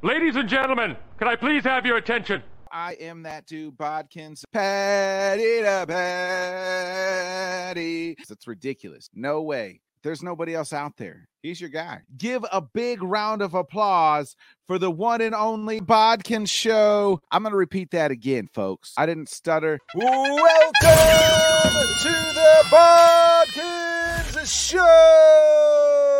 Ladies and gentlemen, can I please have your attention? I am that dude, Bodkins. Patty to patty. It's ridiculous. No way. There's nobody else out there. He's your guy. Give a big round of applause for the one and only Bodkins show. I'm going to repeat that again, folks. I didn't stutter. Welcome to the Bodkins show.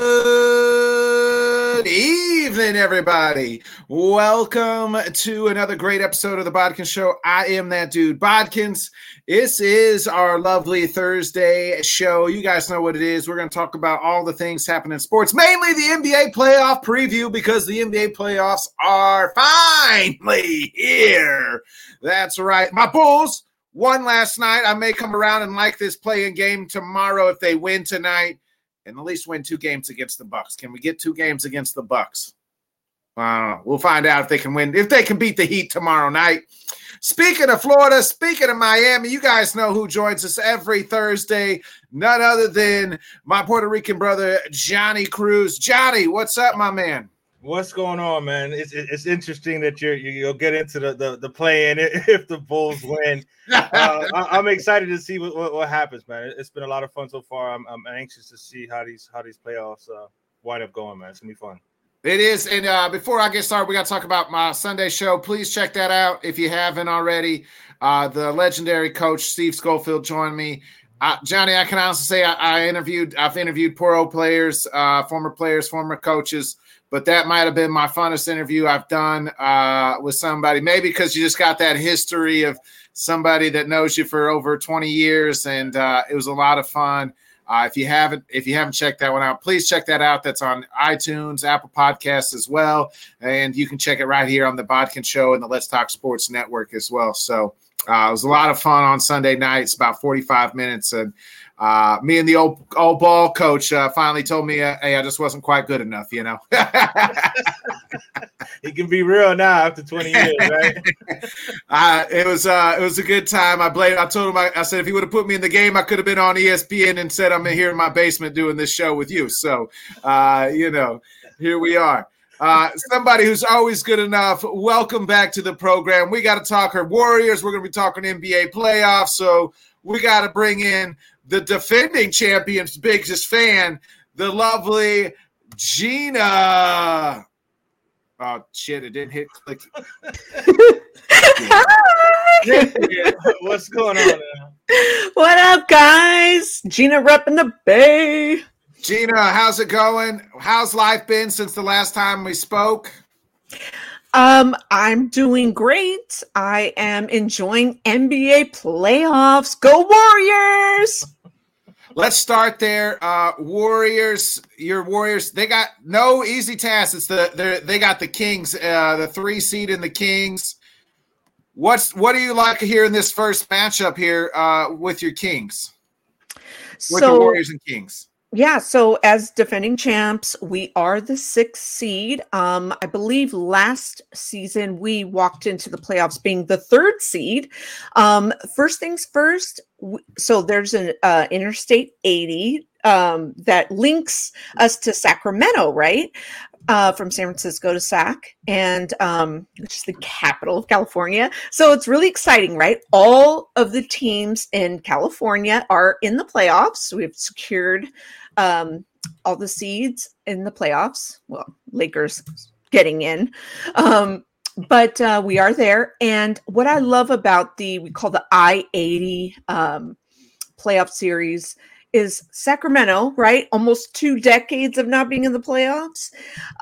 Good evening, everybody. Welcome to another great episode of the Bodkins Show. I am that dude, Bodkins. This is our lovely Thursday show. You guys know what it is. We're going to talk about all the things happening in sports, mainly the NBA playoff preview, because the NBA playoffs are finally here. That's right. My Bulls won last night. I may come around and like this playing game tomorrow if they win tonight and at least win two games against the Bucks. Can we get two games against the Bucks? Uh, we'll find out if they can win, if they can beat the Heat tomorrow night. Speaking of Florida, speaking of Miami, you guys know who joins us every Thursday. None other than my Puerto Rican brother, Johnny Cruz. Johnny, what's up, my man? What's going on, man? It's it's interesting that you're you'll get into the the, the play in if the Bulls win. Uh, I, am excited to see what, what, what, happens, man. It's been a lot of fun so far. I'm, I'm anxious to see how these how these playoffs uh, wind up going, man. It's gonna be fun. It is, and uh, before I get started, we got to talk about my Sunday show. Please check that out if you haven't already. Uh, the legendary coach Steve Schofield joined me. Uh, Johnny, I can honestly say I, I interviewed. I've interviewed poor old players, uh, former players, former coaches but that might have been my funnest interview I've done uh, with somebody. Maybe because you just got that history of somebody that knows you for over 20 years, and uh, it was a lot of fun. Uh, if you haven't, if you haven't checked that one out, please check that out. That's on iTunes, Apple Podcasts as well, and you can check it right here on the Bodkin Show and the Let's Talk Sports Network as well. So uh, it was a lot of fun on Sunday nights, about 45 minutes, and uh, me and the old old ball coach uh, finally told me, uh, "Hey, I just wasn't quite good enough," you know. it can be real now after 20 years, right? uh, it was uh, it was a good time. I blame. I told him. I, I said if he would have put me in the game, I could have been on ESPN and said I'm here in my basement doing this show with you. So, uh, you know, here we are. Uh, somebody who's always good enough. Welcome back to the program. We got to talk her Warriors. We're going to be talking NBA playoffs. So we got to bring in the defending champion's biggest fan, the lovely Gina. Oh shit! It didn't hit click. What's going on? What up, guys? Gina repping the Bay. Gina, how's it going? How's life been since the last time we spoke? Um, I'm doing great. I am enjoying NBA playoffs. Go Warriors! Let's start there. Uh, Warriors, your Warriors, they got no easy task. It's the they got the Kings, uh, the three seed in the Kings. What's what do you like here in this first matchup here uh, with your Kings? With so, the Warriors and Kings. Yeah, so as defending champs, we are the sixth seed. Um, I believe last season we walked into the playoffs being the third seed. Um, first things first, so there's an uh, Interstate 80 um, that links us to Sacramento, right? Uh, from San Francisco to Sac, and um, which is the capital of California. So it's really exciting, right? All of the teams in California are in the playoffs. We've secured um, all the seeds in the playoffs. Well, Lakers getting in. Um, but uh, we are there. And what I love about the, we call the I 80 um, playoff series is Sacramento, right? Almost two decades of not being in the playoffs.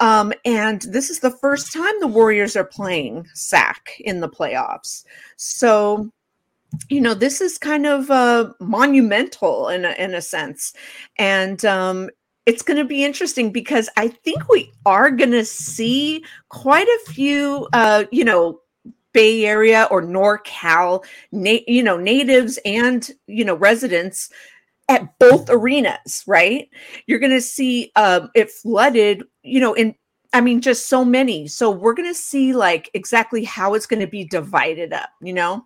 Um, and this is the first time the Warriors are playing SAC in the playoffs. So you know this is kind of uh, monumental in a, in a sense and um, it's going to be interesting because i think we are going to see quite a few uh, you know bay area or norcal na- you know natives and you know residents at both arenas right you're going to see um, it flooded you know in I mean, just so many. So we're going to see like exactly how it's going to be divided up, you know?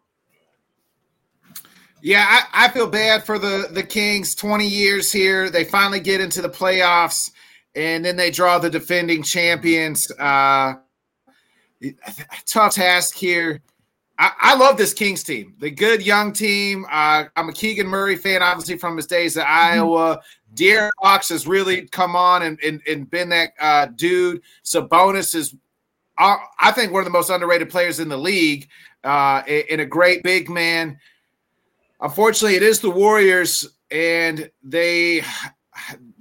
Yeah, I, I feel bad for the the Kings. Twenty years here, they finally get into the playoffs, and then they draw the defending champions. Uh, tough task here. I, I love this Kings team. The good young team. Uh, I'm a Keegan Murray fan, obviously from his days at Iowa. De'Aaron Fox has really come on and, and, and been that uh, dude. Sabonis is, uh, I think, one of the most underrated players in the league, uh, and a great big man. Unfortunately, it is the Warriors, and they.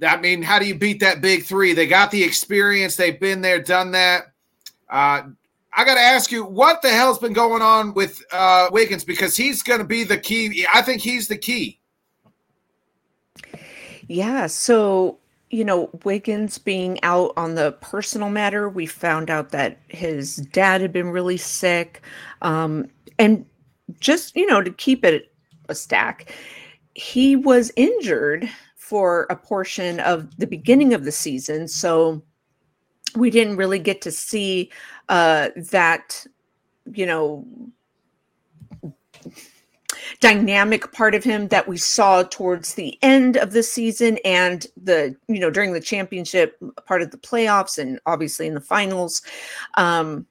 I mean, how do you beat that big three? They got the experience. They've been there, done that. Uh, I got to ask you, what the hell's been going on with uh, Wiggins? Because he's going to be the key. I think he's the key. Yeah. So, you know, Wiggins being out on the personal matter, we found out that his dad had been really sick. Um, and just, you know, to keep it a stack, he was injured for a portion of the beginning of the season. So we didn't really get to see uh, that, you know, dynamic part of him that we saw towards the end of the season and the you know during the championship part of the playoffs and obviously in the finals. Um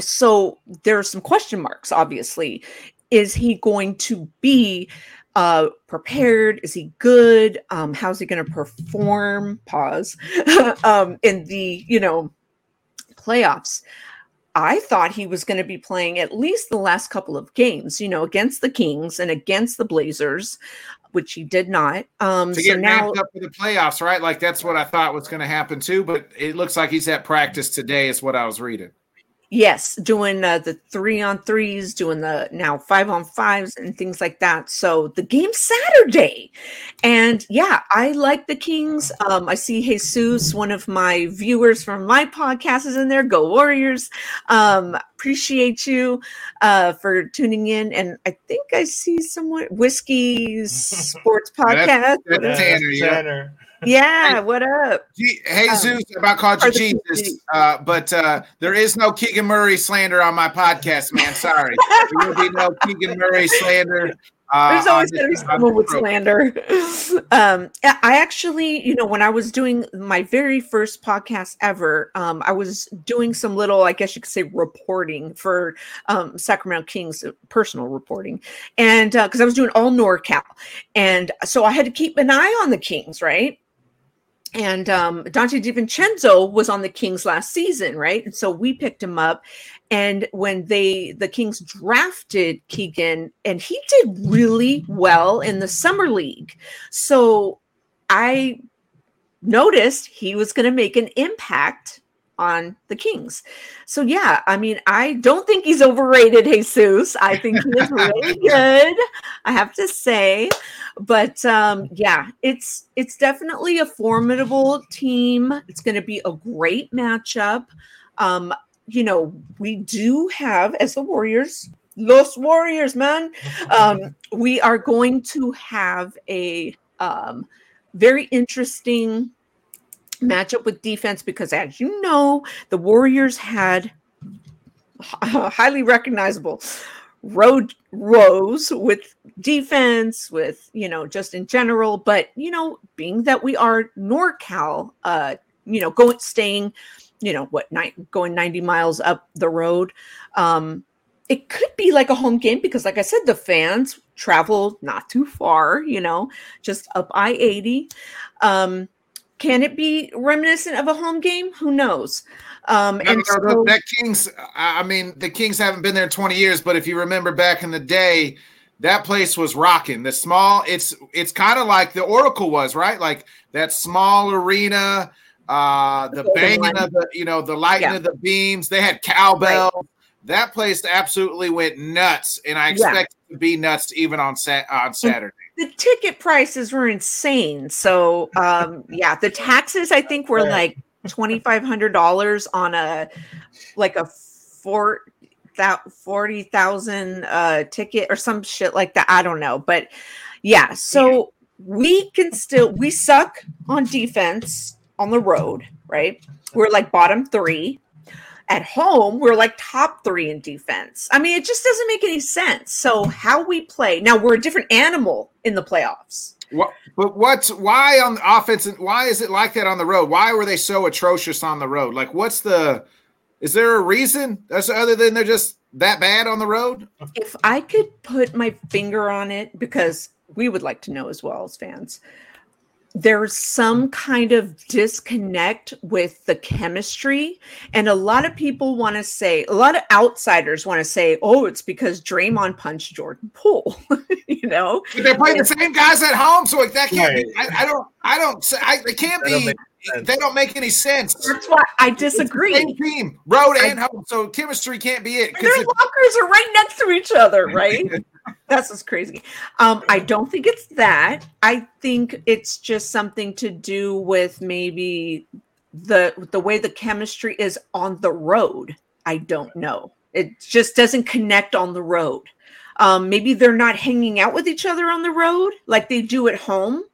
so there are some question marks obviously. Is he going to be uh prepared? Is he good? Um how's he going to perform? Pause. Um in the you know playoffs I thought he was going to be playing at least the last couple of games, you know, against the Kings and against the Blazers, which he did not. Um, to get so now, up for the playoffs, right? Like that's what I thought was going to happen too. But it looks like he's at practice today, is what I was reading. Yes, doing uh, the three on threes, doing the now five on fives and things like that. So the game Saturday, and yeah, I like the Kings. Um, I see Jesus, one of my viewers from my podcast, is in there. Go Warriors! Um, appreciate you uh, for tuning in, and I think I see someone whiskey sports podcast. that's, that's Tanner, yeah. Tanner yeah, what up? Hey, um, Zeus, about called you Jesus, uh, but uh, there is no Keegan Murray slander on my podcast, man. Sorry, there will be no Keegan Murray slander. Uh, There's always going to be someone with slander. Um, I actually, you know, when I was doing my very first podcast ever, um, I was doing some little, I guess you could say, reporting for um, Sacramento Kings, uh, personal reporting, and because uh, I was doing all NorCal, and so I had to keep an eye on the Kings, right? And um, Donte DiVincenzo was on the Kings last season, right? And so we picked him up. And when they the Kings drafted Keegan, and he did really well in the summer league, so I noticed he was going to make an impact on the Kings. So yeah, I mean, I don't think he's overrated, Jesus. I think he is really good. I have to say, but um, yeah, it's it's definitely a formidable team. It's going to be a great matchup. Um, you know, we do have as the Warriors, Los Warriors, man. Um, we are going to have a um, very interesting matchup with defense because, as you know, the Warriors had highly recognizable road rows with defense with you know just in general. But you know being that we are norcal uh you know going staying you know what night going 90 miles up the road um it could be like a home game because like i said the fans travel not too far you know just up i-80 um can it be reminiscent of a home game? Who knows? Um, no, and no, so, that Kings, I mean, the Kings haven't been there 20 years, but if you remember back in the day, that place was rocking. The small, it's it's kind of like the Oracle was, right? Like that small arena, uh, the banging of the, you know, the lighting yeah. of the beams. They had cowbell. Right. That place absolutely went nuts, and I expect yeah. it to be nuts even on sat on Saturday the ticket prices were insane. So um yeah, the taxes I think were like twenty five hundred dollars on a like a four that forty thousand uh ticket or some shit like that. I don't know, but yeah. So we can still we suck on defense on the road, right? We're like bottom three. At home we're like top three in defense. I mean, it just doesn't make any sense. So how we play now, we're a different animal in the playoffs. What, but what's why on the offense? Why is it like that on the road? Why were they so atrocious on the road? Like, what's the? Is there a reason? That's other than they're just that bad on the road. If I could put my finger on it, because we would like to know as well as fans, there's some kind of disconnect with the chemistry. And a lot of people want to say, a lot of outsiders want to say, oh, it's because Draymond punched Jordan Poole, you know? But they're playing and, the same guys at home. So like that can't right. be, I, I, don't, I don't, I, it can't that be, don't they don't make any sense. That's why I disagree. same team, road and home. So chemistry can't be it. Their lockers are right next to each other, right? That's just crazy. Um, I don't think it's that. I think it's just something to do with maybe the the way the chemistry is on the road. I don't know. It just doesn't connect on the road. Um, maybe they're not hanging out with each other on the road like they do at home.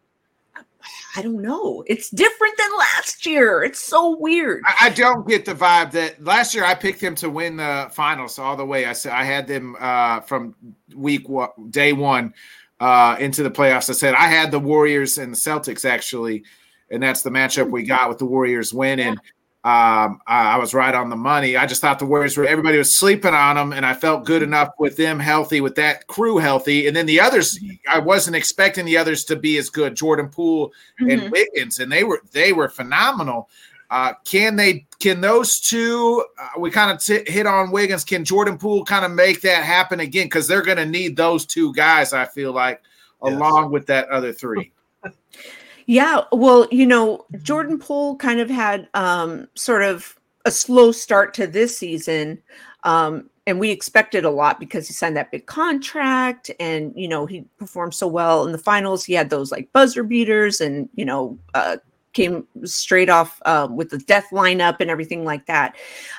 I don't know. It's different than last year. It's so weird. I, I, don't get the vibe that last year I picked them to win the finals all the way. I said I had them uh, from week one, day one uh, into the playoffs. I said I had the Warriors and the Celtics actually, and that's the matchup we got with the Warriors winning. Um, I, I, was right on the money. I just thought the Warriors were everybody was sleeping on them, and I felt good enough with them healthy, with that crew healthy, and then the others. I wasn't expecting the others to be as good. Jordan Poole and mm-hmm. Wiggins, and they were they were phenomenal. Uh, can they? Can those two? Uh, we kind of t- hit on Wiggins. Can Jordan Poole kind of make that happen again? Because they're going to need those two guys. I feel like, yes. along with that other three. Yeah, well, you know, Jordan Poole kind of had um, sort of a slow start to this season. Um, and we expected a lot because he signed that big contract and you know he performed so well in the finals he had those like buzzer beaters and you know uh, came straight off uh, with the death lineup and everything like that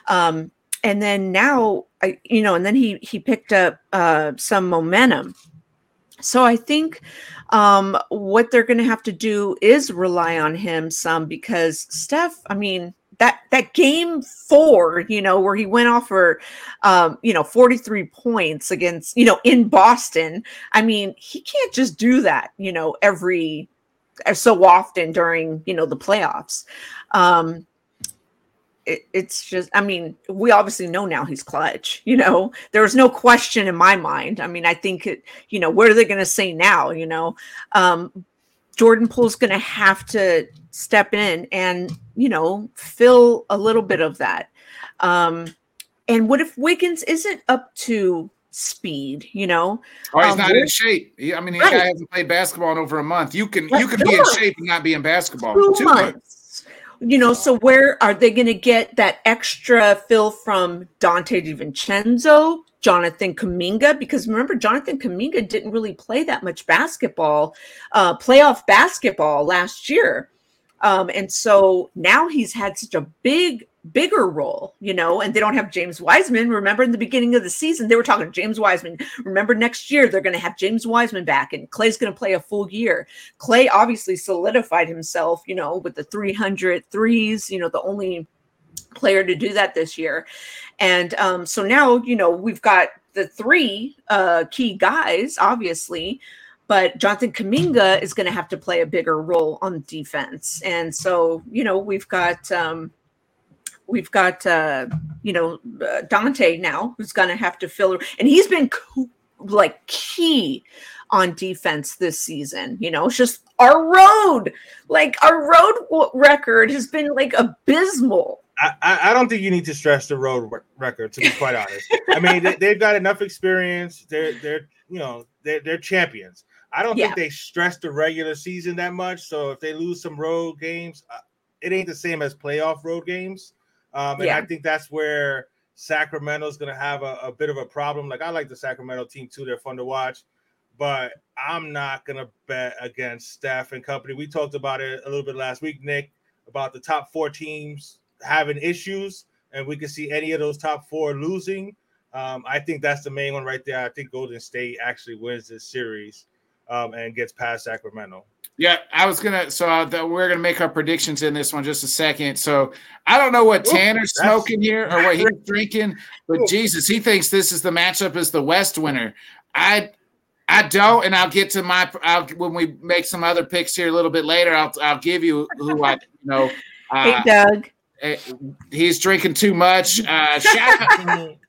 um, and then now I, you know and then he he picked up uh, some momentum so i think um, what they're going to have to do is rely on him some because Steph, I mean, that that game four, you know, where he went off for, um, you know, forty three points against, you know, in Boston. I mean, he can't just do that, you know, every so often during you know the playoffs. Um, it, it's just i mean we obviously know now he's clutch you know? There's no question in my mind. I mean i think it you know what are they going to say now you know? Um jordan poole's going to have to step in and you know fill a little bit of that. Um and what if wiggins isn't up to speed you know? Or he's um, not in shape. I mean the right. guy hasn't played basketball in over a month. You can you can be in shape and not be in basketball two, two months. months you know, so where are they going to get that extra fill from Donte DiVincenzo, Jonathan Kuminga? Because remember, Jonathan Kuminga didn't really play that much basketball, uh, playoff basketball last year. Um, and so now he's had such a big bigger role, you know, and they don't have James Wiseman. Remember in the beginning of the season, they were talking James Wiseman. Remember next year, they're going to have James Wiseman back and Klay's going to play a full year. Klay obviously solidified himself, you know, with the 300 threes, you know, the only player to do that this year. And um, so now, you know, we've got the three uh, key guys, obviously but Jonathan Kuminga is going to have to play a bigger role on defense. And so, you know, we've got um, we've got uh, you know uh, Donte now who's going to have to fill and he's been co- like key on defense this season you know? It's just our road like our road record has been like abysmal. I, I don't think you need to stress the road record to be quite honest. I mean they, have got enough experience. They're they're you know they're, they're champions. I don't yeah. think they stress the regular season that much so if they lose some road games uh, it ain't the same as playoff road games um, and yeah. I think that's where Sacramento's going to have a, a, bit of a problem. Like I like the Sacramento team too; they're fun to watch, but I'm not going to bet against Steph and company. We talked about it a little bit last week, Nick, about the top four teams having issues, and we can see any of those top four losing. Um, I think that's the main one right there. I think Golden State actually wins this series. Um, and gets past Sacramento. Yeah, I was gonna. So uh, the, we're gonna make our predictions in this one just a second. So I don't know what Ooh, Tanner's that's- smoking here or what he's drinking, but Jesus, he thinks this is the matchup as the West winner. I I don't, and I'll get to my. I'll when we make some other picks here a little bit later. I'll I'll give you who I you know. Hey, Uh, Doug. eh, he's drinking too much. Uh, shout out,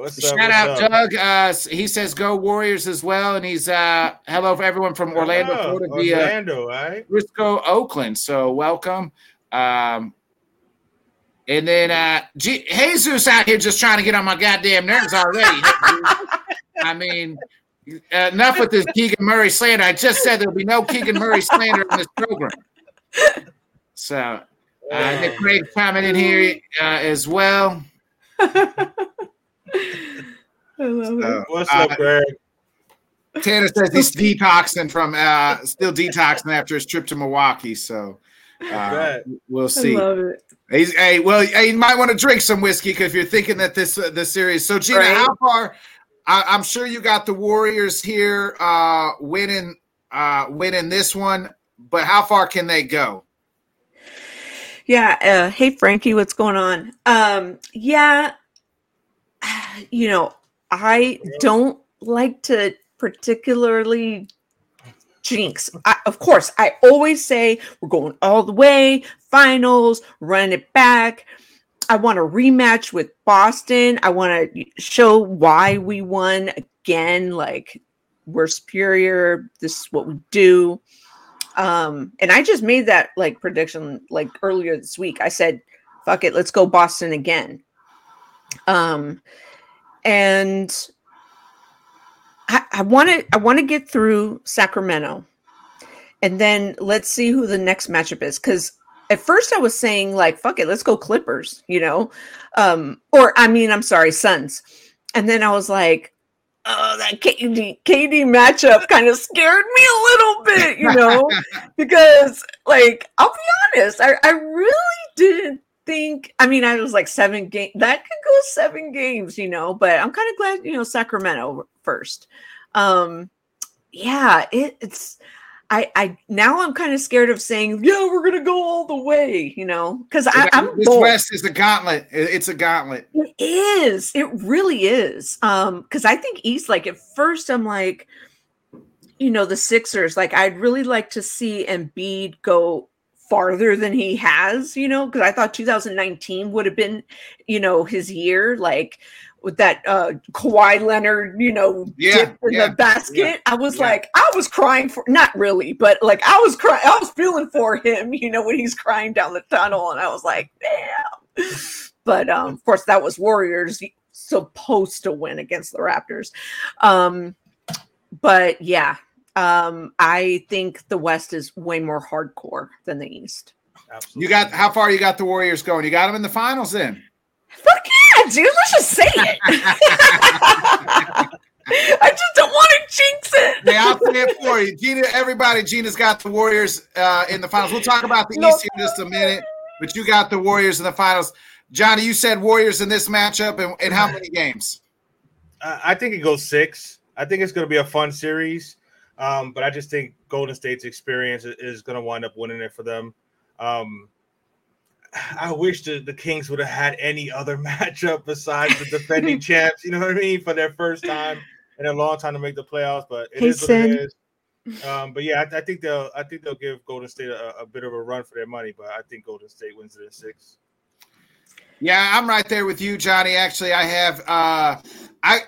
What's up? shout what's out up? Doug. Uh, he says go Warriors as well, and he's uh hello for everyone from Orlando, Oh, Florida via Orlando, right? Frisco, Oakland. So welcome. Um, and then uh, G- Jesus out here just trying to get on my goddamn nerves already. I mean, uh, enough with this Keegan Murray slander. I just said there'll be no Keegan Murray slander in this program. So uh, Nick Craig chiming in here uh, as well. I love it. What's uh, up, Greg? Tanner says he's detoxing from uh, still detoxing after his trip to Milwaukee. So uh, we'll I see. love it. He's, hey, well, hey, you might want to drink some whiskey because if you're thinking that this uh, this series. So, Gina, Right. how far? I, I'm sure you got the Warriors here uh, winning uh, winning this one, but how far can they go? Yeah. Uh, hey, Frankie, what's going on? Um, yeah. You know, I don't like to particularly jinx. I, of course, I always say we're going all the way, finals, run it back. I want a rematch with Boston. I want to show why we won again. Like we're superior. This is what we do. Um, and I just made that like prediction like earlier this week. I said, fuck it, let's go Boston again. Um, and I want to I want to get through Sacramento, and then let's see who the next matchup is. Because at first I was saying like, fuck it, let's go Clippers, you know, um, or I mean, I'm sorry, Suns, and then I was like, oh, that KD KD matchup kind of scared me a little bit, you know, because like I'll be honest, I I really didn't think I mean I was like seven game that could go seven games, you know, but I'm kind of glad, you know, Sacramento first. Um yeah, it, it's I I now I'm kind of scared of saying, yeah, we're gonna go all the way, you know, because I'm this bold. West is a gauntlet. It's a gauntlet. It is. It really is. Um, because I think East, like at first, I'm like, you know, the Sixers, like I'd really like to see Embiid go farther than he has, you know, because I thought 2019 would have been, you know, his year, like with that uh Kawhi Leonard, you know, Yeah, dip in yeah, the basket. I was yeah. like, I was crying for not really, but like I was crying, I was feeling for him, you know, when he's crying down the tunnel, and I was like, damn. But um, of course, that was Warriors supposed to win against the Raptors. Um, but yeah, um, I think the West is way more hardcore than the East. Absolutely. You got how far you got the Warriors going? You got them in the finals then. Fuck yeah, dude! Let's just say it. I just don't want to jinx it. Hey, I'll say it for you. Gina, everybody, Gina's got the Warriors uh, in the finals. We'll talk about the No. East here in just a minute, but you got the Warriors in the finals. Johnny, you said Warriors in this matchup, and, and how many games? I I think it goes six. I think it's going to be a fun series, um, but I just think Golden State's experience is going to wind up winning it for them. Um, I wish the, the Kings would have had any other matchup besides the defending champs. You know what I mean for their first time in a long time to make the playoffs, but it is Hey, what it Sin. is. Um, but yeah, I, I think they'll I think they'll give Golden State a, a bit of a run for their money, but I think Golden State wins it in six. Yeah, I'm right there with you, Johnny. Actually, I have. Uh, I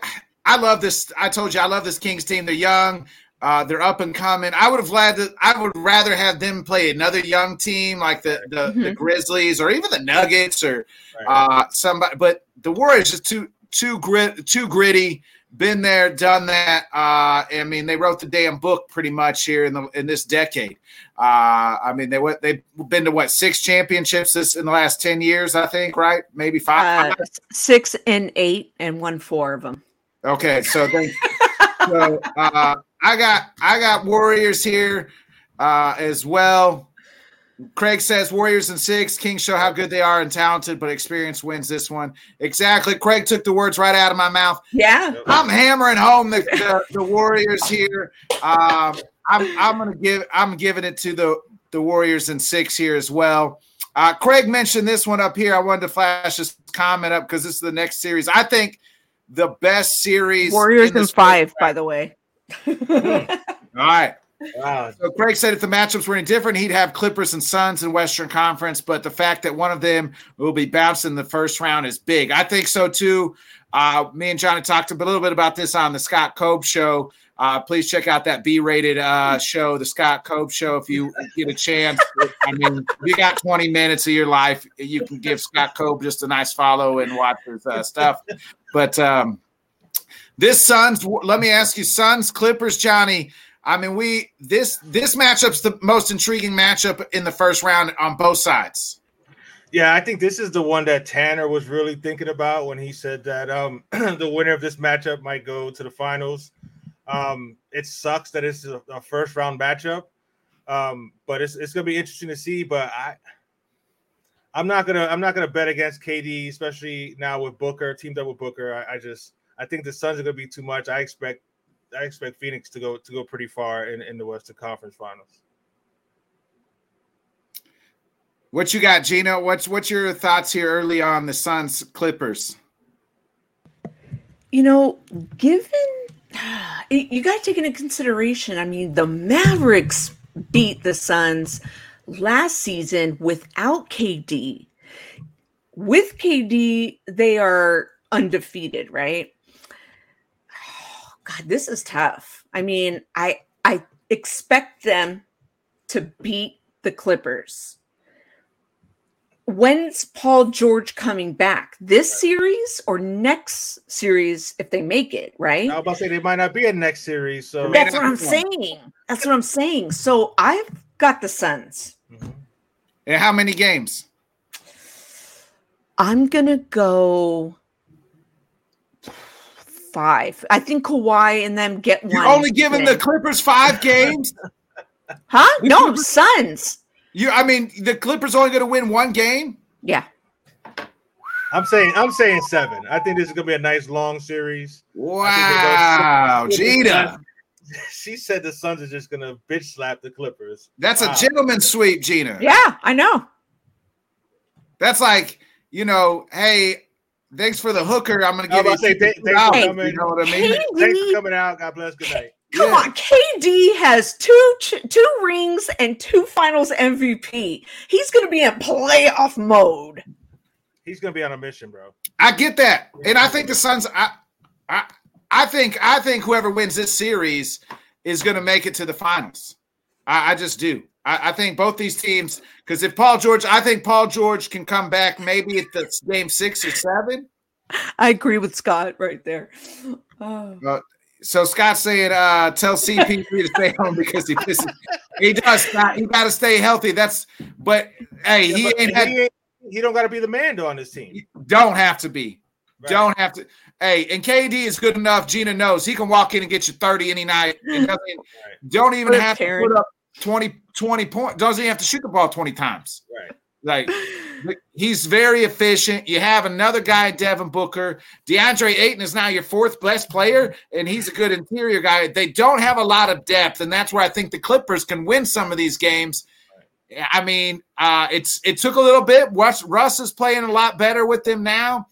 I love this. I told you I love this Kings team. They're young. Uh, they're up and coming. I would have glad to. I would rather have them play another young team like the the, the Mhm. Grizzlies or even the Nuggets or Right. uh, somebody. But the Warriors is too too grit too gritty. Been there, done that. Uh, I mean, they wrote the damn book pretty much here in the in this decade. Uh, I mean, they went they've been to what six championships this in the last ten years, I think, right? Maybe five. Uh, six and eight, and won four of them. Okay, so then, so uh, I got I got Warriors here uh, as well. Craig says Warriors in six. Kings show how good they are and talented, but experience wins this one. Exactly. Craig took the words right out of my mouth. Yeah, I'm hammering home the, the, the Warriors here. Um, I'm I'm gonna give I'm giving it to the the Warriors in six here as well. Uh, Craig mentioned this one up here. I wanted to flash this comment up because this is the next series. I think the best series. Warriors in five, by the way. Round. All right. Wow. So Craig said if the matchups were any different, he'd have Clippers and Suns in Western Conference. But the fact that one of them will be bouncing the first round is big. I think so too. Uh, me and Johnny talked a little bit about this on the Scott Cobe show. Uh, please check out that B-rated uh, show, the Scott Cobe show, if you get a chance. I mean, if you got 20 minutes of your life, you can give Scott Cobe just a nice follow and watch his uh, stuff. But um, this Suns, let me ask you, Suns, Clippers, Johnny. I mean, we this this matchup's the most intriguing matchup in the first round on both sides. Yeah, I think this is the one that Tanner was really thinking about when he said that um, the winner of this matchup might go to the finals. Um, it sucks that it's a, a first round matchup, um, but it's it's gonna be interesting to see. But I, I'm not gonna I'm not gonna bet against KD, especially now with Booker teamed up with Booker. I, I just I think the Suns are gonna be too much. I expect I expect Phoenix to go to go pretty far in, in the Western Conference Finals. What you got, Gino? What's what's your thoughts here early on the Suns Clippers? You know, given you got to take into consideration, I mean, the Mavericks beat the Suns last season without KD. With KD, they are undefeated, right? God, this is tough. I mean, I I expect them to beat the Clippers. When's Paul George coming back? This series or next series if they make it, right? I was about to say they might not be in next series. So That's what I'm saying. That's what I'm saying. So I've got the Suns. Mhm. And how many games? I'm gonna go five. I think Kawhi and them get one. You're only giving the. Clippers five games. huh? the No, Clippers- Suns. You, I mean, the Clippers only going to win one game. Yeah. I'm saying I'm saying seven. I think this is gonna be a nice long series. Wow, I think they go- Gina, She said the Suns are just gonna bitch slap the Clippers. that's Wow. a gentleman's sweep, Gina. Yeah, I know. That's like, you know, hey, thanks for the hooker. I'm going to give was you. say, thank- thanks $50, for coming. You know what I mean? KD, Thanks for coming out. God bless. Good night. come Yeah. on. KD has two two rings and two finals MVP. He's gonna be in playoff mode. He's gonna be on a mission, bro. I get that, and I think the Suns. I, I, I think, I think whoever wins this series is going to make it to the finals. I, I just do. I, I think both these teams, because if Paul George, I think Paul George can come back maybe at the game six or seven. I agree with Scott right there. Oh. So Scott's saying, uh, tell CP3 to stay home because he pisses. He does. Scott. He got to stay healthy. That's. But hey, he But ain't had. he, ain't- he don't got to be the man though on this team. Don't have to be. Right. Don't have to. Hey, and KD is good enough. Gina knows he can walk in and get you 30 any night. And doesn't, don't even Good have Karen. to put up 20, 20 points. Doesn't even have to shoot the ball 20 times. Right. Like he's very efficient. You have another guy, Devin Booker. DeAndre Ayton is now your fourth best player, and he's a good interior guy. They don't have a lot of depth, and that's where I think the Clippers can win some of these games. I mean, uh, it's it took a little bit. Russ, Russ is playing a lot better with them now,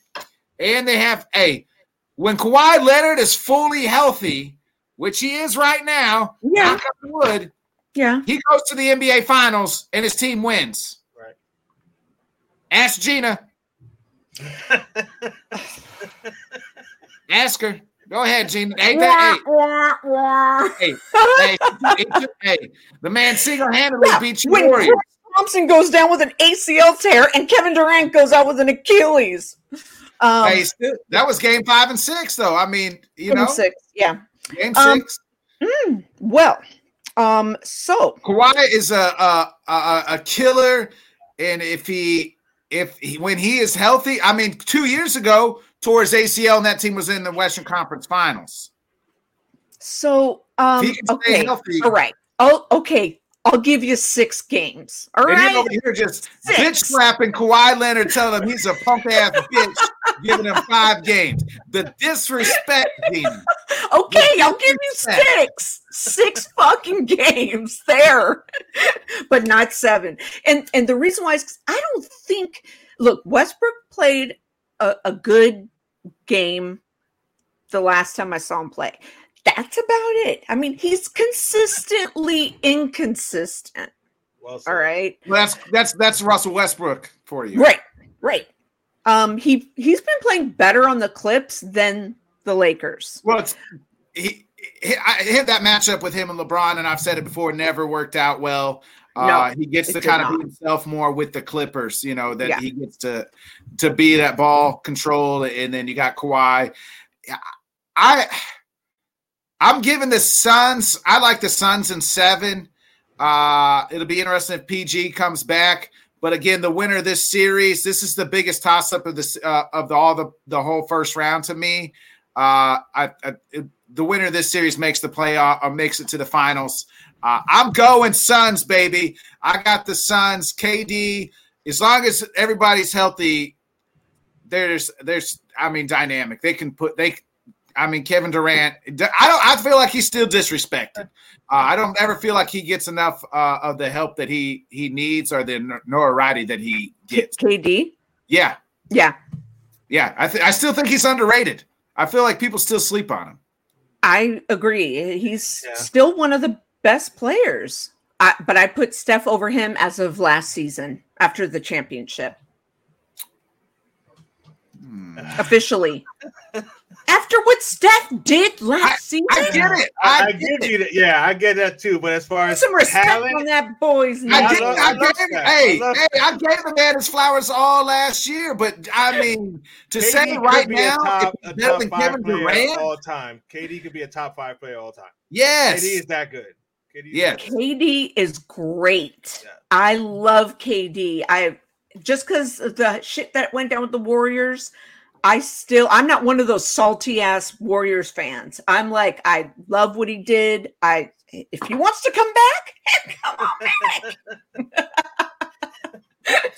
and they have a when Kawhi Leonard is fully healthy, which he is right now. Yeah. wood, Yeah. he goes to the NBA Finals and his team wins. Right. Ask Gina. Ask her. Go ahead, Gina. Hey, that, Wah, wah, wah. hey, hey, hey, hey, the man single-handedly Yeah, beat you when Warriors. Chris Thompson goes down with an ACL tear and Kevin Durant goes out with an Achilles. Um, Hey, that was game five and six, though. I mean, you know, game six. Yeah. game Um, six. Well, um, so Kawhi is a, a a a killer, and if he if he, when he is healthy, I mean, two years ago, tore his ACL, and that team was in the Western Conference Finals. so um If he can stay okay. healthy, All right. Oh, okay. I'll give you six games. All and right. over here just Six. bitch slapping Kawhi Leonard, telling him he's a punk ass bitch, giving him five games. The disrespect, demon. Okay, I'll give you six, six fucking games there, but not seven. And and the reason why is I don't think. Look, Westbrook played a, a good game the last time I saw him play. That's about it. I mean, he's consistently inconsistent. Well. All right. Well, that's that's that's Russell Westbrook for you. Right, right. Um, he he's been playing better on the Clips than the Lakers. Well, it's, he, he I hit that matchup with him and LeBron, and I've said it before, never worked out well. Uh, No, he gets to kind of be himself more with the Clippers, you know, that Yeah. he gets to to be that ball control, and then you got Kawhi. I I'm giving the Suns. I like the Suns in seven. Uh, it'll be interesting if PG comes back. But again, the winner of this series, this is the biggest toss up of this uh, of the, all the the whole first round to me. Uh, I, I the winner of this series makes the playoff or makes it to the finals. Uh, I'm going Suns, baby. I got the Suns. KD, as long as everybody's healthy, there's there's I mean dynamic. They can put they. I mean Kevin Durant. I don't. I feel like he's still disrespected. Uh, I don't ever feel like he gets enough uh, of the help that he he needs or the nor- notoriety that he gets. KD, Yeah, yeah, yeah. I th- I still think he's underrated. I feel like people still sleep on him. I agree. He's Yeah. still one of the best players. I, but I put Steph over him as of last season after the championship Hmm. officially. after what Steph did last season, I get it. I, I, I get give it. you that. Yeah, I get that too. But as far Put as some respect talent, on that boy's name. I, I did, love- I, I love gave, that. hey, I love hey, I gave the man his flowers all last year, but I mean, to KD say could right be now, a top, it's a better top than five Kevin player Durant, all time. KD could be a top five player all time. yes, KD is that good. KD is Yes. KD is great. Yeah. I love KD. I just because the shit that went down with the Warriors, I still I'm not one of those salty ass Warriors fans. I'm like I love what he did. I if he wants to come back, come on back.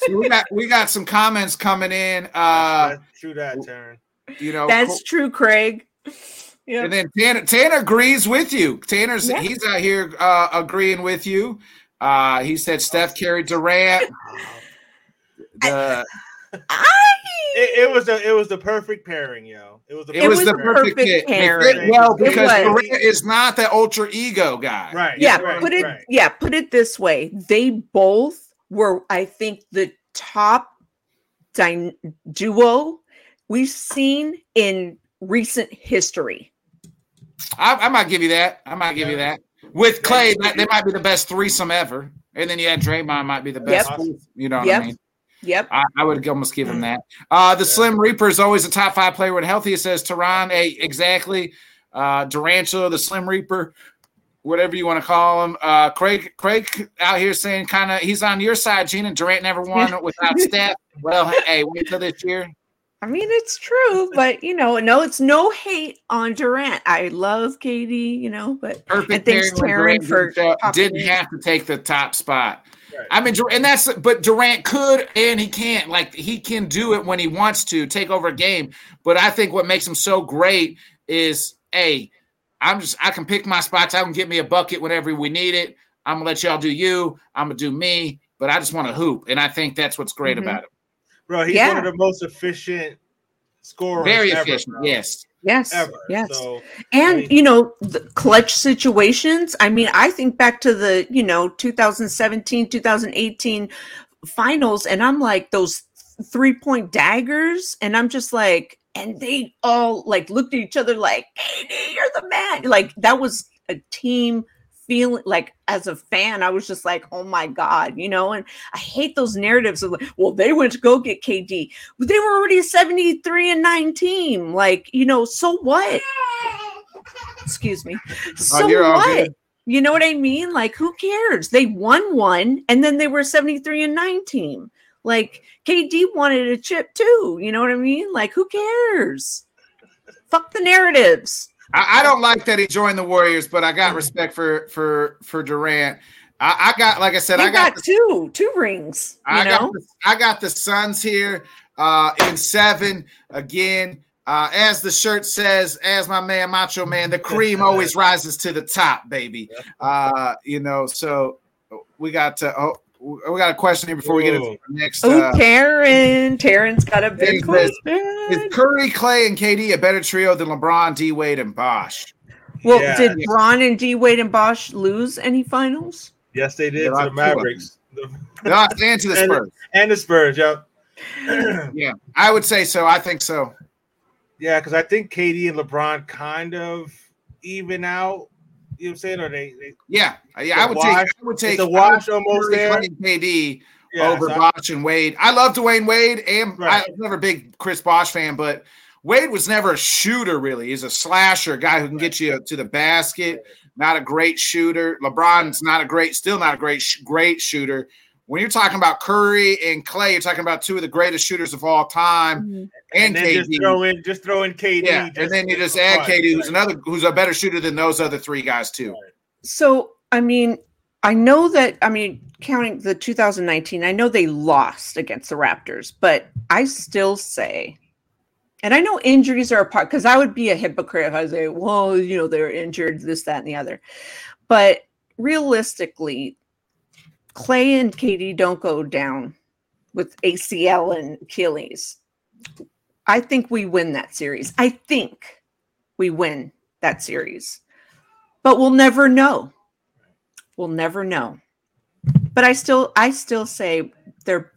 So we got we got some comments coming in. Uh, That's true that, Taryn. you know, That's true, Craig. Yeah. and then Tanner Tanner agrees with you. Tanner's Yeah. he's out here uh, agreeing with you. Uh, he said Steph carried Durant. The, I It, it was the it was the perfect pairing, yo. It was the it, was, was the the perfect, perfect fit. It pairing. fit well because was. Durant is not the ultra ego guy. right. yeah, right, put it right. yeah, put it this way. They both were, I think, the top dy- duo we've seen in recent history. I, I might give you that. I might give you that. With Klay, that, they might be the best threesome ever. And then you had Draymond might be the best. Yep. You know what Yep. I mean? Yep. I, I would almost give him that. Uh, the Yeah. Slim Reaper is always a top five player when healthy. It says Taryn. Hey, exactly. Uh, Durantula, the Slim Reaper, whatever you want to call him. Uh, Craig, Craig out here saying kind of he's on your side, Gina. Durant never won without Steph. Well, hey, wait till this year. I mean, it's true, but you know, no, it's no hate on Durant. I love KD, you know, but Perfect And thanks, Taryn, for didn't didn't in. have to take the top spot. Right. I mean, and that's but Durant could and he can't. Like he can do it when he wants to take over a game. But I think what makes him so great is, hey, I'm just I can pick my spots. I can get me a bucket whenever we need it. I'm gonna let y'all do you. I'm gonna do me. But I just want to hoop, and I think that's what's great Mhm. about him. Bro, he's Yeah. one of the most efficient scorers. Very ever, efficient. bro. Yes. Yes, Ever. yes. So And mean- you know, the clutch situations. I mean, I think back to the, you know, 2017, 2018 finals, and I'm like those three point daggers, and I'm just like, and they all like looked at each other like, hey, you're the man. Like that was a team feeling like as a fan, I was just like, oh my God, you know, and I hate those narratives of like, well, they went to go get KD. But they were already a 73 and 9 team. Like, you know, so what? Excuse me. So Oh, what? You know what I mean? Like, who cares? They won one and then they were a 73 and 9 team. Like, KD wanted a chip too. You know what I mean? Like, who cares? Fuck the narratives. I, I don't like that he joined the Warriors, but I got respect for for for Durant. I, I got, like I said, I got, got, the, two two rings. You I know, got, the, I got the Suns here uh, in seven again. Uh, as the shirt says, as my man Macho Man, the cream always rises to the top, baby. Uh, you know, so we got to. Oh, we got a question here before we get into the next. oh, Uh, Taryn, Taryn's got a big Thanks, Liz. question. is Curry, Klay, and KD a better trio than LeBron, D Wade, and Bosh? Well, Yeah. did Bron and D Wade and Bosh lose any finals? Yes, they did Yeah, to the two of them. Mavericks The- No, and to the And- Spurs. and the Spurs. Yep. Yeah, I would say so. I think so. yeah, because I think KD and LeBron kind of even out. You know what I'm saying? Or they, they Yeah, yeah. I would wash. take. I would take. the I wash almost there. KD Yeah, over so I- Bosh and Wade. I love Dwyane Wade, and I Right. was never a big Chris Bosh fan, but Wade was never a shooter. Really, he's a slasher, a guy who can get you to the basket. Not a great shooter. LeBron's not a great, still not a great, great shooter. When you're talking about Curry and Klay, you're talking about two of the greatest shooters of all time, mm-hmm. and, and then KD. just throw in just throw in KD. yeah, and then you just add Right, KD, who's another, who's a better shooter than those other three guys too. So, I mean, I know that, I mean, counting the 2019, I know they lost against the Raptors, but I still say, and I know injuries are a part because I would be a hypocrite if I say, well, you know, they're injured, this, that, and the other. But realistically, Klay and KD don't go down with ACL and Achilles. I think we win that series. I think we win that series, but we'll never know. We'll never know. But I still, I still say they're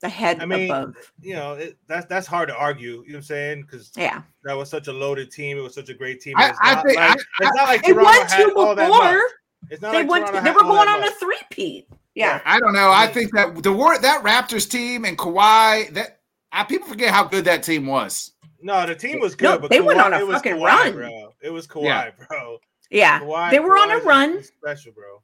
the head I mean, above. You know, it, that's that's hard to argue. You know what I'm saying? Because Yeah, that was such a loaded team. It was such a great team. It's I not think- like, I- it's not like Toronto had two all that much. Before. It's not They like went. Toronto They were going that on a much. three-peat. Yeah. I don't know. I think that the war that Raptors team and Kawhi that I, people forget how good that team was. No, the team was good, No, but they Kawhi, went on a it was fucking Kawhi, run. bro. It was Kawhi, Yeah. bro. Yeah, Kawhi, they were on a run. Special, bro.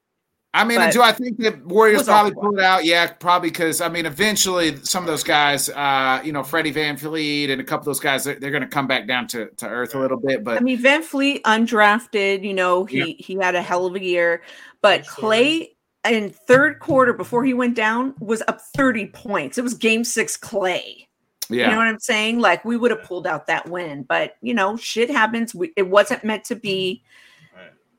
I mean, But- do I think that Warriors probably Kawhi. pulled out? Yeah, probably because I mean, eventually some of those guys, uh, you know, Freddie VanVleet and a couple of those guys, they're, they're going to come back down to, to earth a little bit. But I mean, VanVleet undrafted. You know, he Yeah. he had a hell of a year, but Good. Klay in third quarter before he went down was up thirty points. It was Game Six Klay. yeah, You know what I'm saying? Like we would have pulled out that win, but you know, shit happens. We, it wasn't meant to be.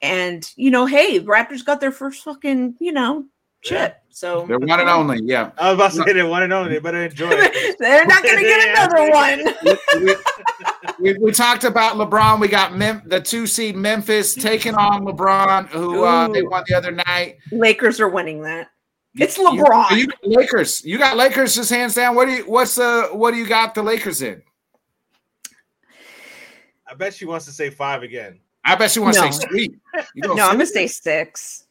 Right. And you know, hey, Raptors got their first fucking you know chip. So they're one and only. Yeah. I was about to say they want to know. They better enjoy it. They're not going to get another one. we, we, we talked about LeBron. We got Mem- the two seed Memphis taking on LeBron, who uh, they won the other night. Lakers are winning that. It's You- LeBron. You, got Lakers. You got Lakers just hands down. What do you? What's the? What do you got the Lakers in? I bet she wants to say five again. I bet you want to No. say sweet. You, go no, I'm gonna say six.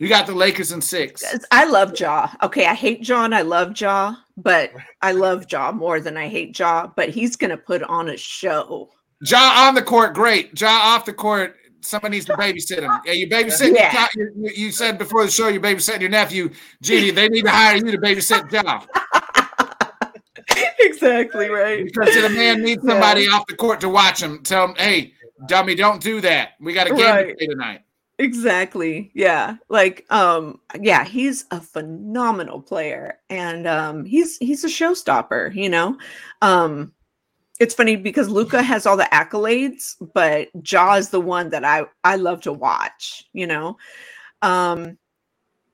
you got the Lakers in six. I love Ja. Okay, I hate Ja and I love Ja, but I love Ja more than I hate Ja. But he's gonna put on a show. Ja on the court, great. Ja off the court, somebody needs to babysit him. Yeah, you babysitting. Yeah. You, you, you said before the show you're babysitting your nephew, Jeannie. They need to hire you to babysit Ja exactly right. because the man needs somebody off the court to watch him. Tell him, hey, dummy, don't do that. We got a game Right. to play tonight. Exactly. Yeah. Like um yeah, he's a phenomenal player and um he's he's a showstopper, you know. Um it's funny because Luka has all the accolades, but Ja is the one that I I love to watch, you know. Um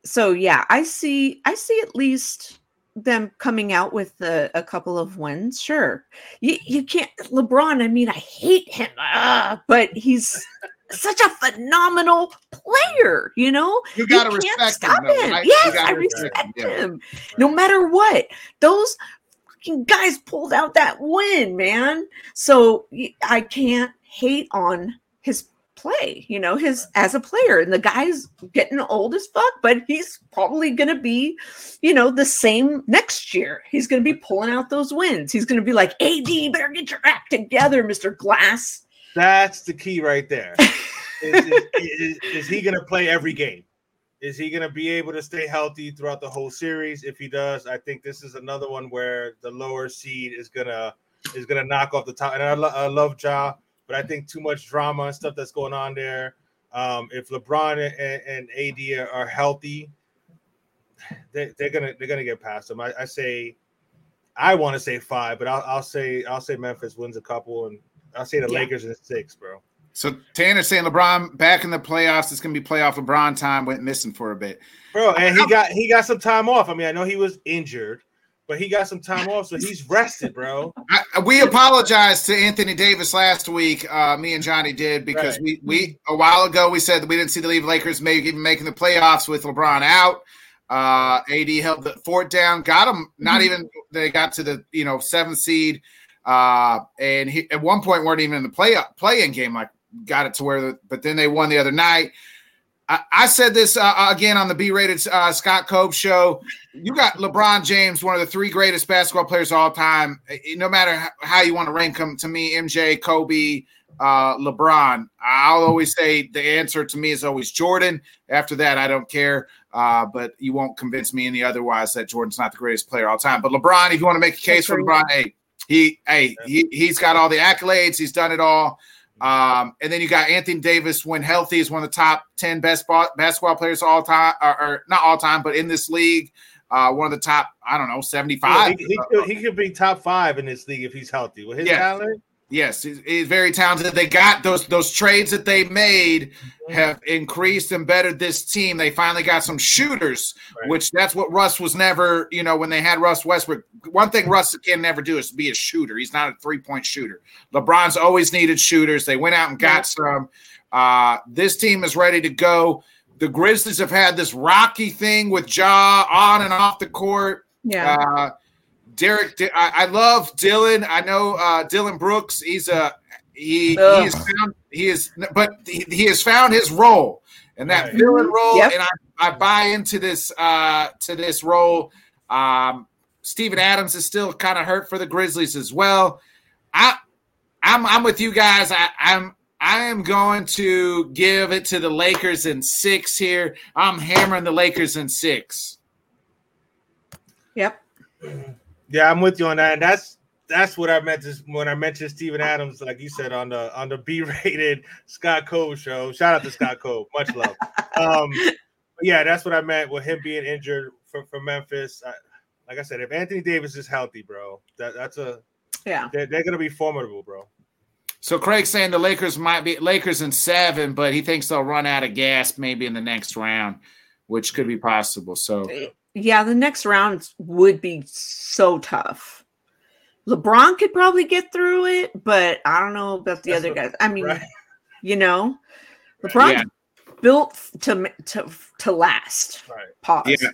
so yeah, I see I see at least them coming out with a, a couple of wins. Sure. You you can't LeBron, I mean, I hate him, ah, but he's such a phenomenal player, you know? You got to You can't respect stop him. him. You Yes, I respect yeah. him. No matter what, those fucking guys pulled out that win, man. So I can't hate on his play, you know, his as a player. And the guy's getting old as fuck, but he's probably going to be, you know, the same next year. He's going to be pulling out those wins. He's going to be like, AD, better get your act together, Mr. Glass. That's the key right there. is, is, is, is he going to play every game? Is he going to be able to stay healthy throughout the whole series? If he does, I think this is another one where the lower seed is gonna is gonna knock off the top. And I, lo- I love Ja, but I think too much drama and stuff that's going on there. Um, if LeBron and, and AD are healthy, they, they're gonna they're gonna get past them. I, I say, I want to say five, but I'll, I'll say I'll say Memphis wins a couple, and I'll say the Yeah. Lakers in six, bro. So Tanner's saying LeBron back in the playoffs. It's going to be playoff LeBron time. Went missing for a bit. Bro, and he got he got some time off. I mean, I know he was injured, but he got some time off, so he's rested, bro. I, we apologized to Anthony Davis last week. Uh, me and Johnny did because Right. we we a while ago we said that we didn't see the Leave Lakers maybe even making the playoffs with LeBron out. Uh, AD held the fort down, got them. Not even they got to the you know seventh seed, uh, and he, at one point weren't even in the play play-in game. Like got it to where, the, but then they won the other night. I, I said this uh, again on the B-rated uh, Scott Cope show. You got LeBron James, one of the three greatest basketball players of all time. No matter how you want to rank them, to me, MJ, Kobe, uh, LeBron. I'll always say the answer to me is always Jordan. After that, I don't care. Uh, but you won't convince me any otherwise that Jordan's not the greatest player of all time. But LeBron, if you want to make a case for LeBron, hey, he, hey, he, he's got all the accolades. He's done it all. Um, and then you got Anthony Davis when healthy is one of the top 10 best ba- basketball players all time, or, or not all time, but in this league, uh, one of the top, I don't know, 75. he, he, could, he could be top five in this league if he's healthy. With his Yeah. talent, Yes, he's, he's very talented. They got those those trades that they made have increased and bettered this team. They finally got some shooters, Right. which that's what Russ was never. You know, when they had Russ Westbrook, one thing Russ can never do is be a shooter. He's not a three point shooter. LeBron's always needed shooters. They went out and got some. Uh, this team is ready to go. The Grizzlies have had this rocky thing with Ja on and off the court. Yeah. Uh, Derek, I, I love Dillon. I know uh, Dillon Brooks. He's a he. He Ugh. has found he is, but he, he has found his role, and that Right. villain role. Yep. And I, I buy into this uh, to this role. Um, Steven Adams is still kind of hurt for the Grizzlies as well. I, I'm I'm with you guys. I, I'm I am going to give it to the Lakers in six here. I'm hammering the Lakers in six. yep. Yeah, I'm with you on that. And that's that's what I meant to, when I mentioned Steven Adams, like you said on the on the B-rated Scott Cove show. Shout out to Scott Cove, much love. Um, but yeah, that's what I meant with him being injured for, for Memphis. I, like I said, if Anthony Davis is healthy, bro, that, that's a Yeah. they're, they're gonna be formidable, bro. So Craig's saying the Lakers might be Lakers in seven, but he thinks they'll run out of gas maybe in the next round, which could be possible. So Yeah, the next round would be so tough. LeBron could probably get through it, but I don't know about the That's other what- guys. I mean, Right. you know, LeBron Yeah. built to to to last. Right. Pause.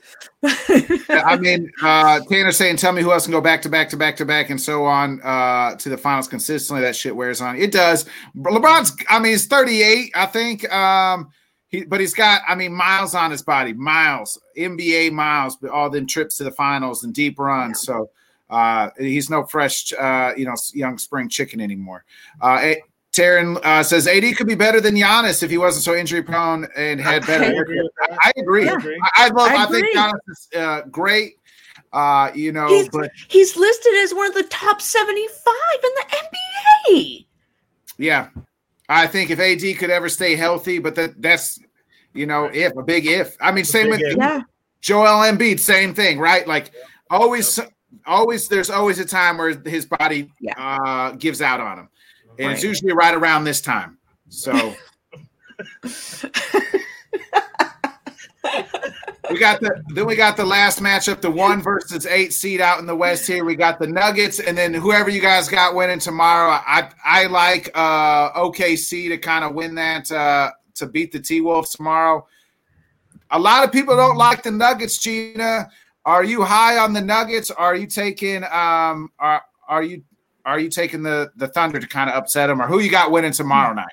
I mean, uh, Tanner's saying, "Tell me who else can go back to back to back to back and so on uh, to the finals consistently." That shit wears on. It does. LeBron's. I mean, he's 38, I think. Um, he, but he's got. I mean, miles on his body, miles, NBA miles, but all them trips to the finals and deep runs. So. Uh, he's no fresh, uh, you know, young spring chicken anymore. Uh, Taryn uh, says AD could be better than Giannis if he wasn't so injury prone and had I better. agree. I agree. Yeah. I, I love. I I, think. Giannis is uh, great. Uh, you know, He's, but he's listed as one of the top 75 in the NBA. yeah, I think if AD could ever stay healthy, but that that's you know, if a big if. I mean, same with. Yeah. Joel Embiid, same thing, right? Like always, always. There's always a time where his body Yeah. uh, gives out on him, and it's usually right around this time. So. We got the then we got the last matchup, the one versus eight seed out in the West here. We got the Nuggets, and then whoever you guys got winning tomorrow. I I like uh OKC to kind of win that uh to beat the T Wolves tomorrow. A lot of people don't like the Nuggets, Gina. Are you high on the Nuggets? Are you taking um are are you are you taking the the Thunder to kind of upset them, or who you got winning tomorrow night?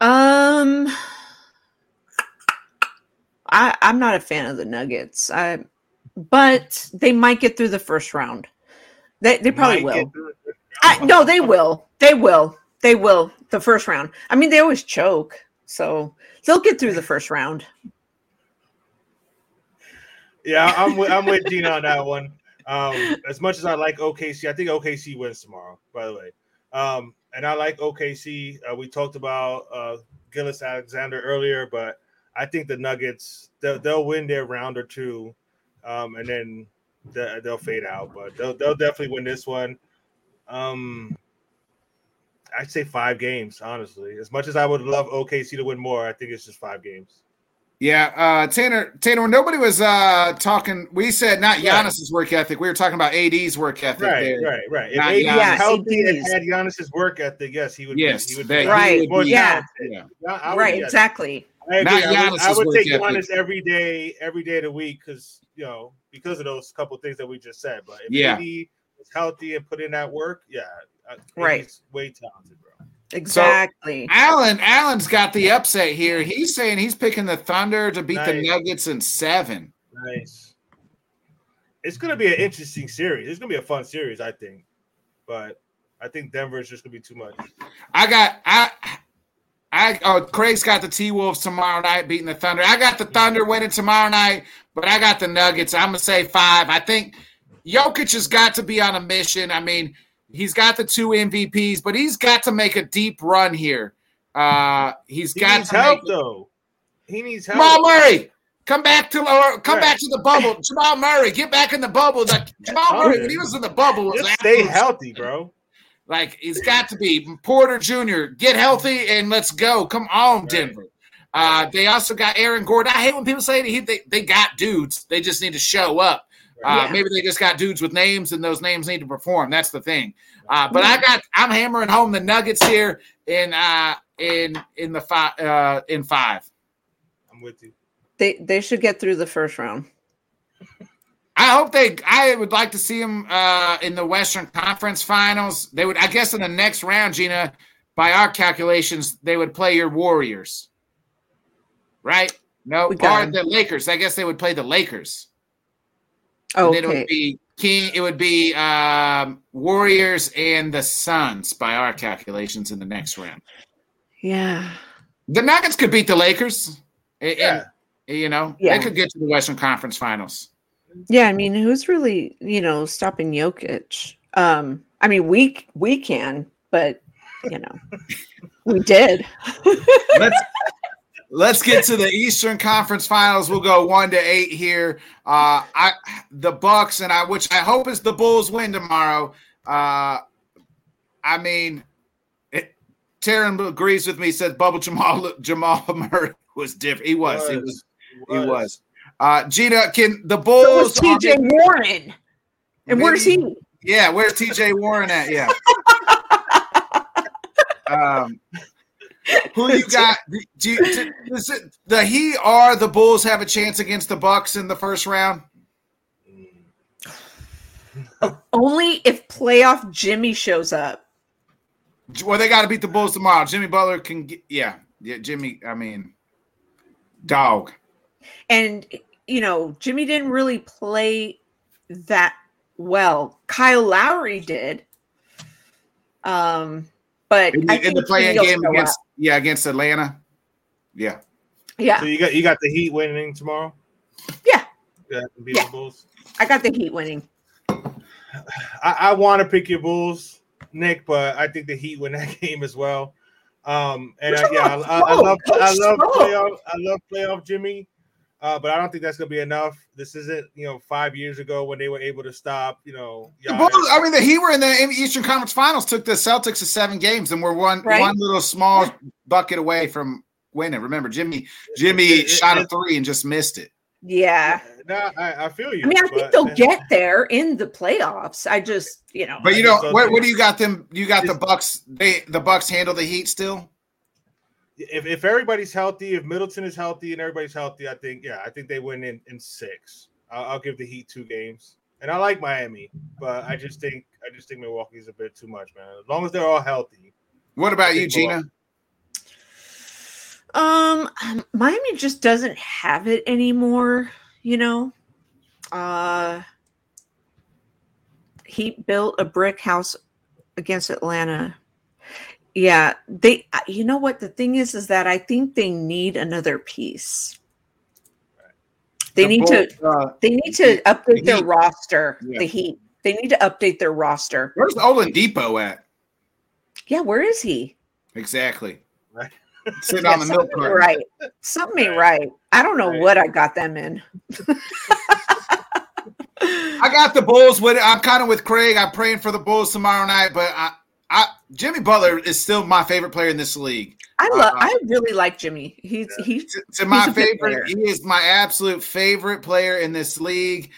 Um, I I'm not a fan of the Nuggets. I, but they might get through the first round. They they probably Might will. it. I, no, they will. They will. They will. The first round. I mean, they always choke, so they'll get through the first round. Yeah, I'm with I'm with Gina on that one. Um, as much as I like OKC, I think OKC wins tomorrow. By the way, um, and I like OKC. Uh, we talked about uh, Gilgeous-Alexander earlier, but I think the Nuggets they'll, they'll win their round or two, um, and then they'll, they'll fade out. But they'll they'll definitely win this one. Um, I'd say five games, honestly. As much as I would love OKC to win more, I think it's just five games. Yeah, uh, Tanner. Tanner, when nobody was uh, talking, we said not Right. Giannis's work ethic. We were talking about AD's work ethic. Right, there. right, right. If Not AD Giannis. was healthy AD and is- had Giannis's work ethic, yes, he would. Yes, be, he would that be he Right, would be- yeah. talented. yeah. I, I right, yes. exactly. I agree. Not I would, I Giannis's would work take ethic. Giannis every day, every day of the week, because you know, because of those couple things that we just said. But if Yeah. AD was healthy and put in that work, yeah, I- Right. he's way talented, bro. Exactly. Alan, Alan's got the upset here. He's saying he's picking the Thunder to beat the Nuggets in seven. Nice. It's gonna be an interesting series. It's gonna be a fun series, I think. But I think Denver is just gonna be too much. I got I I oh Craig's got the T Wolves tomorrow night beating the Thunder. I got the Thunder winning tomorrow night, but I got the Nuggets. I'm gonna say five. I think Jokic has got to be on a mission. I mean, he's got the two MVPs, but he's got to make a deep run here. Uh he's He got needs to help though. He needs help. Jamal Murray. Come back to or come Right. back to the bubble. Jamal Murray, get back in the bubble. Like Jamal Murray, when he was in the bubble, was stay healthy, bro. Like he's got to be Porter Jr. Get healthy and let's go. Come on, Denver. Uh, they also got Aaron Gordon. I hate when people say he, they they got dudes. They just need to show up. Uh, Yeah. Maybe they just got dudes with names, and those names need to perform. That's the thing. Uh, but I got I'm hammering home the Nuggets here in uh in in the five uh in five. I'm with you. They they should get through the first round. I hope they. I would like to see them uh, in the Western Conference Finals. They would, I guess, in the next round, Gina. By our calculations, they would play your Warriors, right? No, We got the Lakers. I guess they would play the Lakers. Oh, And then it would be King. It would be um, Warriors and the Suns by our calculations in the next round. Yeah. The Nuggets could beat the Lakers. and- Yeah. and, you know, Yeah. they could get to the Western Conference Finals. Yeah, I mean, who's really, you know, stopping Jokic? Um, I mean, we we can, but you know, we did. let's let's get to the Eastern Conference Finals. We'll go one to eight here. Uh, I the Bucks and I, which I hope is the Bulls win tomorrow. Uh, I mean, it, Taryn agrees with me. Says Bubble Jamal Jamal Murray was different. He was. He was. He was. Uh, Gina, can the Bulls? are TJ Warren. And where's he? Yeah, where's TJ Warren at? Yeah. um, who you got? Do you, it the he or the Bulls have a chance against the Bucks in the first round? Only if playoff Jimmy shows up. Well, they got to beat the Bulls tomorrow. Jimmy Butler can get. Yeah, yeah. Jimmy. I mean, dog. And you know, Jimmy didn't really play that well. Kyle Lowry did. Um, but In, I the- in the play-in game against up. yeah against Atlanta. Yeah. Yeah, So you got you got the Heat winning tomorrow. Yeah. Yeah, Yeah. Bulls. I got the Heat winning. I, I want to pick your Bulls, Nick, but I think the Heat win that game as well. Um, and I, yeah, I, I, I love I love playoff I love playoff Jimmy, uh, but I don't think that's gonna be enough. This isn't you know five years ago when they were able to stop you know. The Bulls, I mean, the Heat were in the Eastern Conference Finals, took the Celtics to seven games, and were one Right. one little small bucket away from winning. Remember, Jimmy Jimmy It- it- shot a it- three and just missed it. Yeah. No, I, I feel you. I mean, I think they'll get there in the playoffs. I just, you know, But you know, so, what, what do you got them? You got the Bucks. They the Bucks handle the Heat still. If, if everybody's healthy, if Middleton is healthy and everybody's healthy, I think yeah, I think they win in, in six. I'll, I'll give the Heat two games, and I like Miami, but I just think I just think Milwaukee's a bit too much, man. As long as they're all healthy, What about you, Gina? um, um, Miami just doesn't have it anymore. You know, uh, he built a brick house against Atlanta. Yeah, they. uh, You know what the thing is? Is that I think they need another piece. They The need to. Uh, They need to update their Heat. roster. Yeah. The Heat. They need to update their roster. where's Oladipo at? Yeah, where is he? Exactly. sitting on the milk carton. right. Something ain't right. I don't know Right. what I got them in. I got the Bulls with it. I'm kind of with Craig. I'm praying for the Bulls tomorrow night, but I, I Jimmy Butler is still my favorite player in this league. I love. Uh, I really like Jimmy. He's he's To, to my He's favorite, he is my absolute favorite player in this league.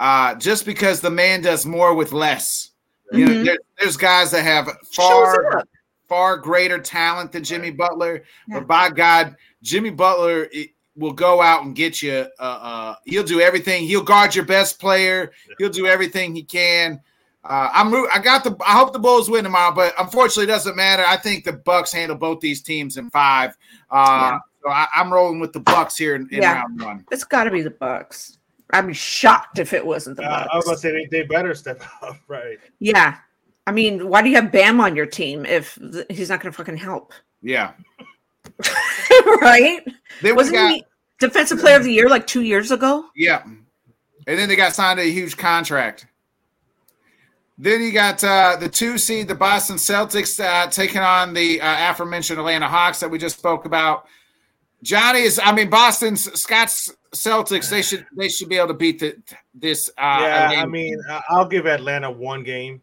Uh, just because the man does more with less. You know, Mhm. there, there's guys that have far far greater talent than Jimmy Butler. Yeah. But by God, Jimmy Butler i- will go out and get you. Uh, uh, he'll do everything. He'll guard your best player. He'll do everything he can. Uh, I'm. I got the. I hope the Bulls win tomorrow, but unfortunately, it doesn't matter. I think the Bucks handle both these teams in five. Uh, Yeah. So I, I'm rolling with the Bucks here in, in Yeah. round one. It's got to be the Bucks. I'd be shocked if it wasn't the Uh, Bucks. I was gonna say they, they better step up, right? yeah, I mean, why do you have Bam on your team if th- he's not going to fucking help? Yeah. right? Then Wasn't got. he defensive player of the year like two years ago? Yeah. And then they got signed a huge contract. Then you got uh, the two seed, the Boston Celtics, uh, taking on the uh, aforementioned Atlanta Hawks that we just spoke about. Johnny is, I mean, Boston's Scott's Celtics. They should they should be able to beat the, this. Uh, yeah, I mean, I- I'll give Atlanta one game,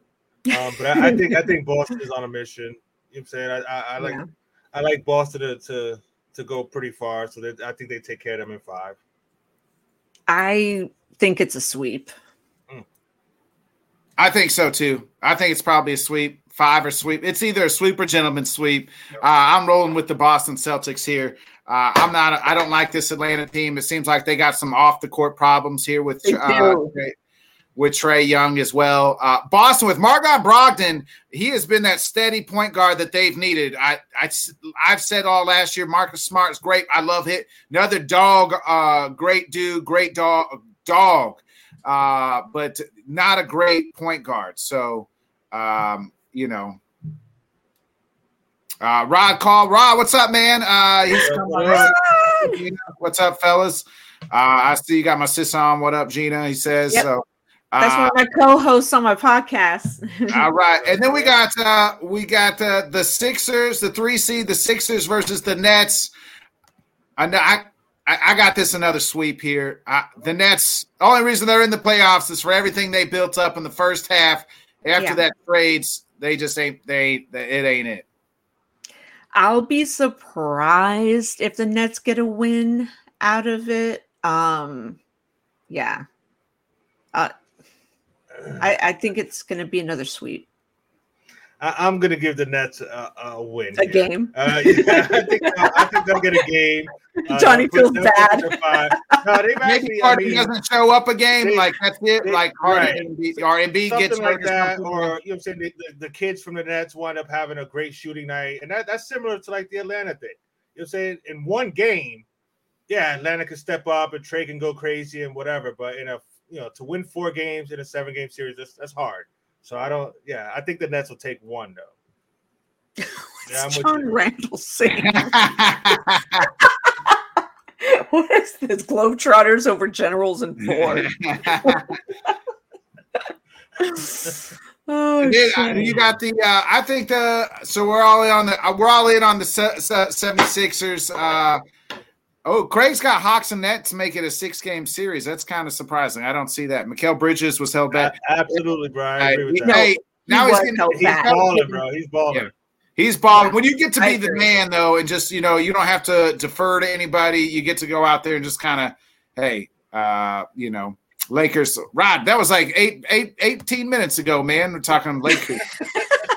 um, but I, I think I think Boston is on a mission. You know what I'm saying? I, I, I like Yeah. I like Boston to, to to go pretty far, so that I think they take care of them in five. I think it's a sweep. I think so too. I think it's probably a sweep, five or sweep. It's either a sweep or gentleman sweep. Uh, I'm rolling with the Boston Celtics here. Uh, I'm not. I don't like this Atlanta team. It seems like they got some off the court problems here with uh. Trae- with Trae Young as well. Uh, Boston with Malcolm Brogdon, he has been that steady point guard that they've needed. I, I I've said all last year. Marcus Smart is great. I love it. Another dog, uh, great dude, great dog, dog, uh, but not a great point guard. So, um, you know. Uh, Rod call Rod, what's up, man? Uh, he's coming What's up, fellas? Uh, I see you got my sis on. What up, Gina? He says Yep. so. That's uh, one of my co-hosts on my podcast. all right, and then we got uh we got uh, the Sixers, the three seed, the Sixers versus the Nets. I know I I, I got this another sweep here. Uh, the Nets. Only reason they're in the playoffs is for everything they built up in the first half. After Yeah. that trades, they just ain't they, they it ain't it. I'll be surprised if the Nets get a win out of it. Um, yeah, uh, I, I think it's going to be another sweep. I, I'm gonna give the Nets a, a win. A here. game. Uh, yeah, I think I think they'll get a game. Uh, Johnny feels bad. it to. No, they've Maybe actually. I mean, doesn't show up a game they- like that's it. they- like Harden right. and Embiid- or Embiid gets like hurt that, or you know what I'm saying, the, the, the kids from the Nets wind up having a great shooting night, and that, that's similar to like the Atlanta thing. You know what I'm saying? In one game, yeah, Atlanta can step up and Trae can go crazy and whatever, but in a you know to win four games in a seven game series, that's that's hard. So I don't, yeah, I think the Nets will take one though. Yeah, I'm What's with John. Randall saying? what is this? Globetrotters over Generals and Ford. oh, And then, uh, shit. you got the uh, I think the so we're all in on the uh, we're all in on the se- se- 76ers. Uh, oh, Craig's got Hawks and Nets make it a six game series. That's kind of surprising. I don't see that. Mikal Bridges was held back. A- Absolutely, bro. I agree with Hey, that. hey, now He he's getting, held He's back. balling, bro. He's balling. Yeah. he's balling. When you get to be the man though, and just you know you don't have to defer to anybody. You get to go out there and just kind of hey, uh, you know. Lakers, Rod. That was like eight, eight, 18 minutes ago, man. We're talking Lakers.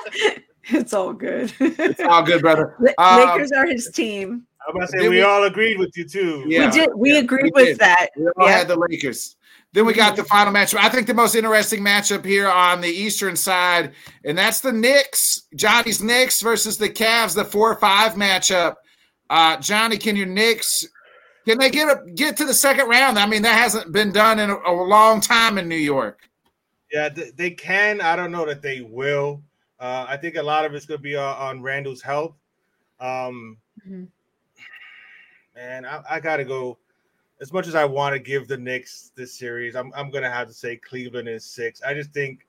it's all good. It's all good, brother. Um, Lakers are his team. I'm about to say we, we- all agreed with you too. Yeah. we did. We yeah, agreed we with did. that. We all Yeah. had the Lakers. Then we got the final matchup. I think the most interesting matchup here on the Eastern side, and that's the Knicks, Johnny's Knicks versus the Cavs, the four or five matchup. Uh, Johnny, can your Knicks can they get a, get to the second round? I mean, that hasn't been done in a, a long time in New York. Yeah, th- they can. I don't know that they will. Uh, I think a lot of it's going to be on, on Randle's health. Um, Mhm. And I, I got to go. As much as I want to give the Knicks this series, I'm I'm going to have to say Cleveland is six. I just think,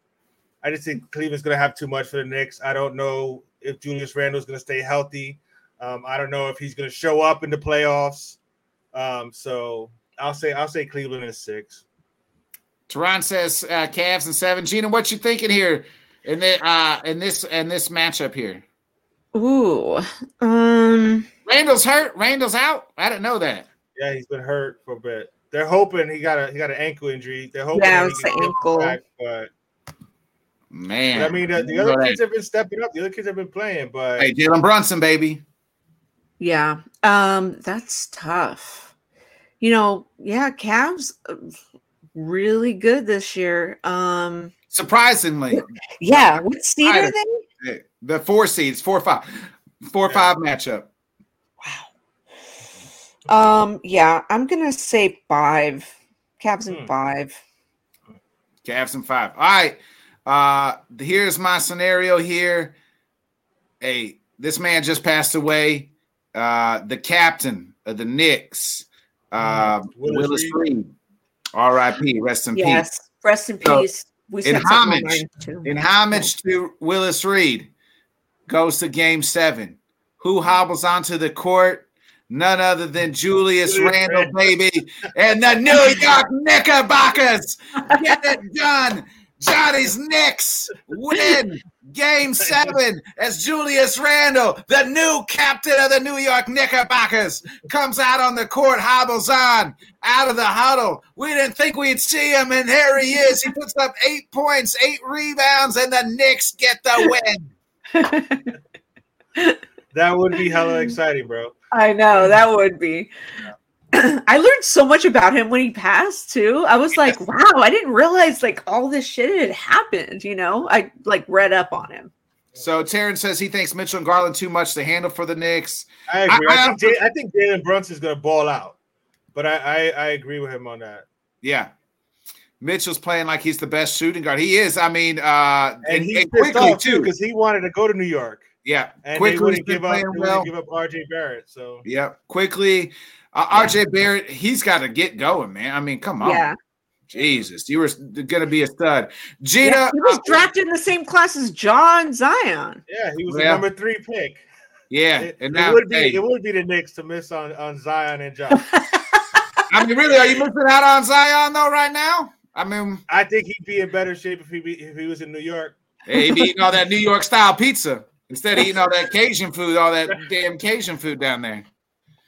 I just think Cleveland's going to have too much for the Knicks. I don't know if Julius Randle's going to stay healthy. Um, I don't know if he's going to show up in the playoffs. Um, so I'll say I'll say Cleveland is six. Taryn says uh, Cavs and seven. Gina, what you thinking here in the uh in this in this matchup here? Ooh. Um Randle's hurt. Randle's out. I didn't know that. Yeah, he's been hurt for a bit. They're hoping he got a he got an ankle injury. They're hoping Yeah, that he it's the ankle. back, but Man, I mean, uh, the other know kids that. have been stepping up. The other kids have been playing, but Hey, Jalen Brunson, baby. yeah. Um that's tough. You know, yeah, Cavs really good this year. Um Surprisingly, yeah, what seed are they? the four seeds, four five, four Yeah. five matchup. Um yeah, I'm going to say 5. Cavs and Hmm. 5. Cavs and five. All right. Uh here's my scenario here. Hey, this man just passed away. Uh the captain of the Knicks, uh Willis Willis Reed. Reed. R.I.P. Rest in peace. Yes. Rest in So, peace. We in said something on homage- In homage to Willis Reed, goes to game seven. Who hobbles onto the court? None other than Julius Julius Randle, Randle. baby, and the New York Knickerbockers. Get it done. Johnny's Knicks win game seven as Julius Randle, the new captain of the New York Knickerbockers, comes out on the court, hobbles on out of the huddle. We didn't think we'd see him, and here he is. He puts up eight points, eight rebounds, and the Knicks get the win. that would be hella exciting, bro. I know that would be. I learned so much about him when he passed too. I was like, wow, I didn't realize like all this shit had happened, you know? I like read up on him. So Terrence says he thinks Mitchell and Garland too much to handle for the Knicks. I agree. I- I, I- think, Jay, I think Jalen Brunson's gonna ball out, but I, I I agree with him on that. Yeah. Mitchell's playing like he's the best shooting guard. He is. I mean, uh, And, and, he's and quickly too too. because he wanted to go to New York, Yeah, and quickly he's give up. well. give up R.J. Barrett. So Yeah, quickly. Uh, RJ Barrett, he's got to get going, man. I mean, come on. Yeah. Jesus, you were going to be a stud. Gina, Yeah, he was uh, drafted in the same class as Ja Zion. yeah, he was Yeah. the number three pick. yeah, It, and it would be hey, it would be the Knicks to miss on on Zion and Ja. I mean, really, are you missing out on Zion though right now? I mean, I think he'd be in better shape if he be, if he was in New York. hey, he be eating all that New York style pizza instead of eating all that Cajun food, all that damn Cajun food down there.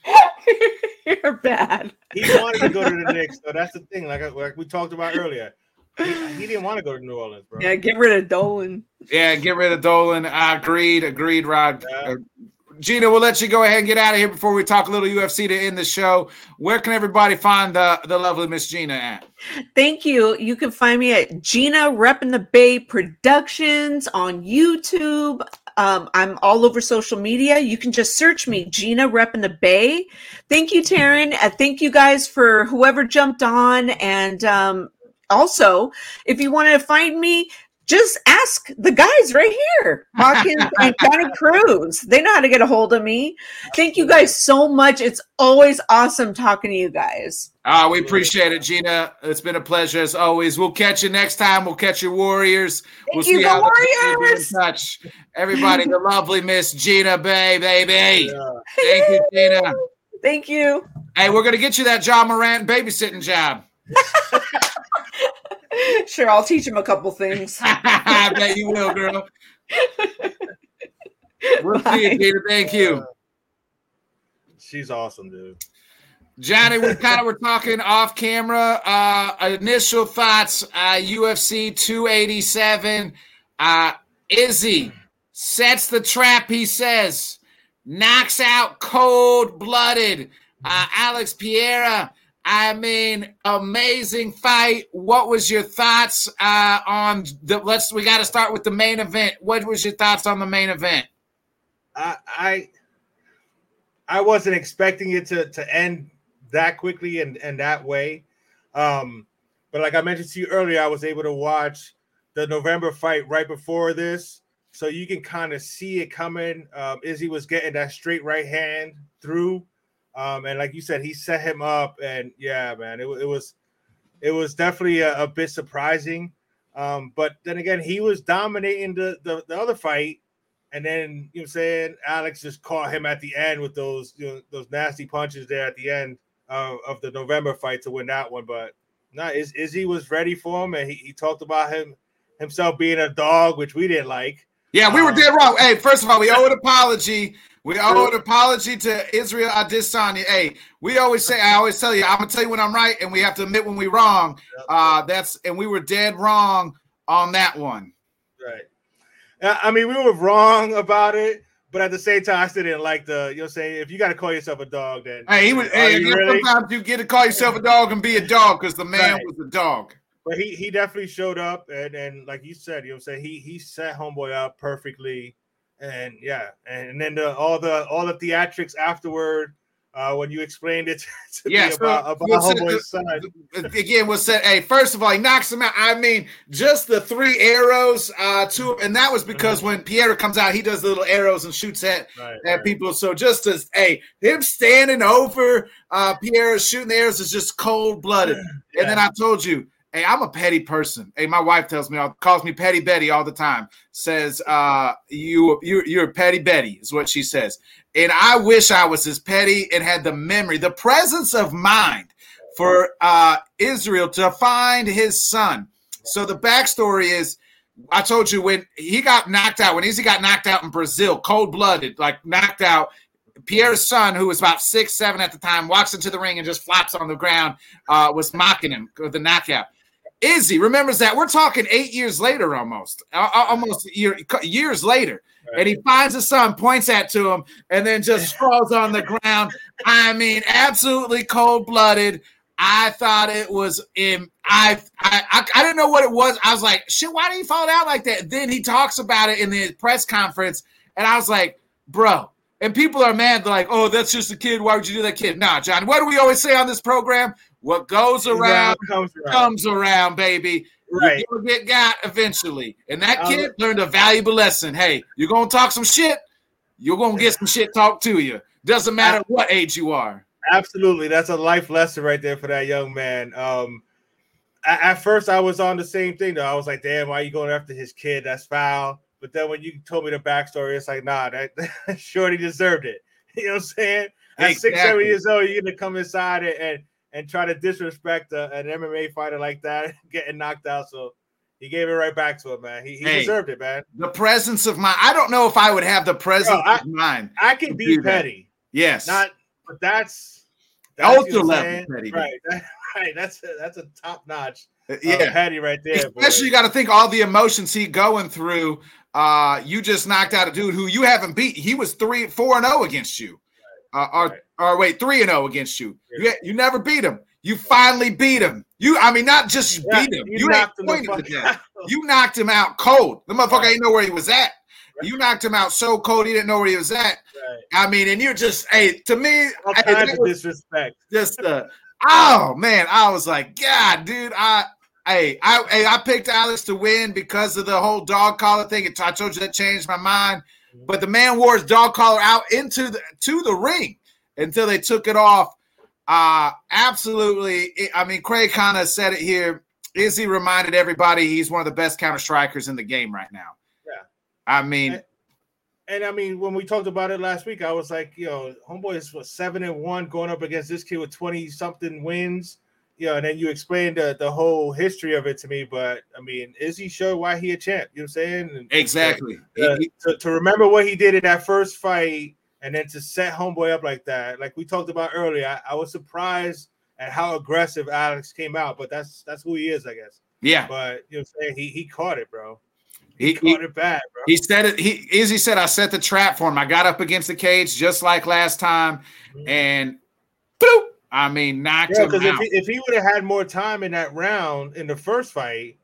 You're bad. He wanted to go to the Knicks, so that's the thing. Like I- like we talked about earlier, he, he didn't want to go to New Orleans, bro. Yeah, get rid of Dolan. Yeah, get rid of Dolan. I agreed, agreed, Rod. Yeah. Uh, Gina, we'll let you go ahead and get out of here before we talk a little UFC to end the show. Where can everybody find the, the lovely Miss Gina at? Thank you. You can find me at Gina Rep in the Bay Productions on YouTube. Um, I'm all over social media. You can just search me, Gina Reppin the Bay. Thank you, Taryn. Uh, thank you guys for whoever jumped on. And um, also, if you want to find me, just ask the guys right here, Hawkins and Johnny Cruz. They know how to get a hold of me. Thank you guys so much. It's always awesome talking to you guys. Uh, we appreciate it, Gina. It's been a pleasure as always. We'll catch you next time. We'll catch your Warriors. we'll you, how go the Warriors! touch. Everybody, the lovely Miss Gina Bay, baby. Yeah. Thank you, Gina. Thank you. Hey, we're gonna get you that Ja Morant babysitting job. Sure, I'll teach him a couple things. I bet you will, girl. We'll see you, Bye. Gina. Thank you. She's awesome, dude. Johnny, we kind of were talking off camera. Uh, initial thoughts: uh, UFC 287. Uh, Izzy sets the trap. He says, knocks out cold blooded. Uh, Alex Pereira. I mean, amazing fight. What was your thoughts uh, on the? Let's. We got to start with the main event. What was your thoughts on the main event? I I I wasn't expecting it to to end that quickly and and that way. Um, but like I mentioned to you earlier, I was able to watch the November fight right before this, so you can kind of see it coming. Um, Izzy was getting that straight right hand through, um, and like you said, he set him up, and yeah, man, it, it was it was definitely a, a bit surprising. Um, but then again, he was dominating the, the the other fight, and then you know I'm saying Alex just caught him at the end with those you know those nasty punches there at the end uh, of the November fight to win that one. But no, nah, Iz- Izzy was ready for him, and he, he talked about him himself being a dog, which we didn't like. Yeah, we were Um, dead wrong. Hey, first of all, we owe an apology. We owe an apology to Israel Adesanya. Hey, we always say, I always tell you, I'm gonna tell you when I'm right, and we have to admit when we're wrong. Uh, that's and we were dead wrong on that one. Right. I mean, we were wrong about it, but at the same time, I still didn't like the. You know, saying if you got to call yourself a dog, then Hey, he was. Hey, you really? sometimes you get to call yourself a dog and be a dog because the man Right. was a dog. But he he definitely showed up, and and like you said, you know, what I'm saying he he set homeboy up perfectly, and yeah, and then the all the all the theatrics afterward. Uh, when you explained it to Yeah, me so about, about we'll homeboy's son, Again, was said. Hey, first of all, he knocks him out. I mean, just the three arrows uh, to, and that was because when Pierre comes out, he does the little arrows and shoots at right, at right. people. So just as hey, him standing over uh Pierre shooting the arrows is just cold blooded. And then I told you, hey, I'm a petty person. Hey, my wife tells me calls me Petty Betty all the time. Says uh you you you're Petty Betty is what she says. And I wish I was as petty and had the memory, the presence of mind for uh Israel to find his son. So the backstory is I told you when he got knocked out, when Izzy got knocked out in Brazil, cold blooded, like knocked out. Pierre's son, who was about six, seven at the time, walks into the ring and just flops on the ground, uh, was mocking him with the knockout. Izzy remembers that. We're talking eight years later, almost, uh, uh, almost year, years later. And he finds his son, points at to him, and then just falls on the ground. I mean, absolutely cold blooded. I thought it was in. I, I I I didn't know what it was. I was like, shit, why did he fall out like that? Then he talks about it in the press conference, and I was like, bro. And people are mad. They're like, oh, that's just a kid. Why would you do that, kid? Nah, John. What do we always say on this program? What goes around comes around. comes around, baby. Right. You're gonna get got eventually. And that Um, kid learned a valuable lesson. Hey, you're gonna talk some shit, you're gonna get some shit talked to you. Doesn't matter what age you are. Absolutely, that's a life lesson right there for that young man. Um, at, first, I was on the same thing though. I was like, "Damn, why are you going after his kid? That's foul." But then when you told me the backstory, it's like, "Nah, that Shorty deserved it." You know what I'm saying? At six, seven years old, you're gonna come inside and and, and try to disrespect a, an MMA fighter like that, getting knocked out. So he gave it right back to him, man. He, he Hey. deserved it, man. The presence of mind. I don't know if I would have the presence I- of mind. I can be do that. petty, Yes. not, but that's, that's Ultra you know what I'm level petty, right? right. That's a, that's a top notch. Uh, Yeah, yeah. petty right there. boy. Especially you got to think all the emotions he going through. Uh, you just knocked out a dude who you haven't beat. He was three, four and zero against you. Uh, or, Right. or wait, three and zero against you. You, you never beat him. You finally beat him. You, I mean, not just Yeah, beat him. you knocked him the to that. out. You knocked him out cold. The motherfucker Right. ain't know where he was at. You knocked him out so cold he didn't know where he was at. Right. I mean, and you're just, hey, to me, All hey, kinds of disrespect. just uh, oh man, I was like, God, dude, I. Hey, I hey, I picked Alex to win because of the whole dog collar thing. I told you that changed my mind. But the man wore his dog collar out into the to the ring until they took it off. Uh absolutely. I mean, Craig kind of said it here. Izzy reminded everybody he's one of the best counter strikers in the game right now. Yeah. I mean, And- And I mean, when we talked about it last week, I was like, you know, homeboy is what seven and one going up against this kid with 20 something wins. You know, and then you explained the, the whole history of it to me. But I mean, is he sure why he a champ? You know what I'm saying? And- exactly. uh, He- to, to remember what he did in that first fight and then to set homeboy up like that like we talked about earlier I, I was surprised at how aggressive alex came out but that's that's who he is i guess yeah. but you know what I'm saying he he caught it bro He, he caught it bad bro He said it. He Izzy said, "I set the trap for him. I got up against the cage just like last time, and boop. I mean, knocked yeah him because if out. he, if he would have had more time in that round in the first fight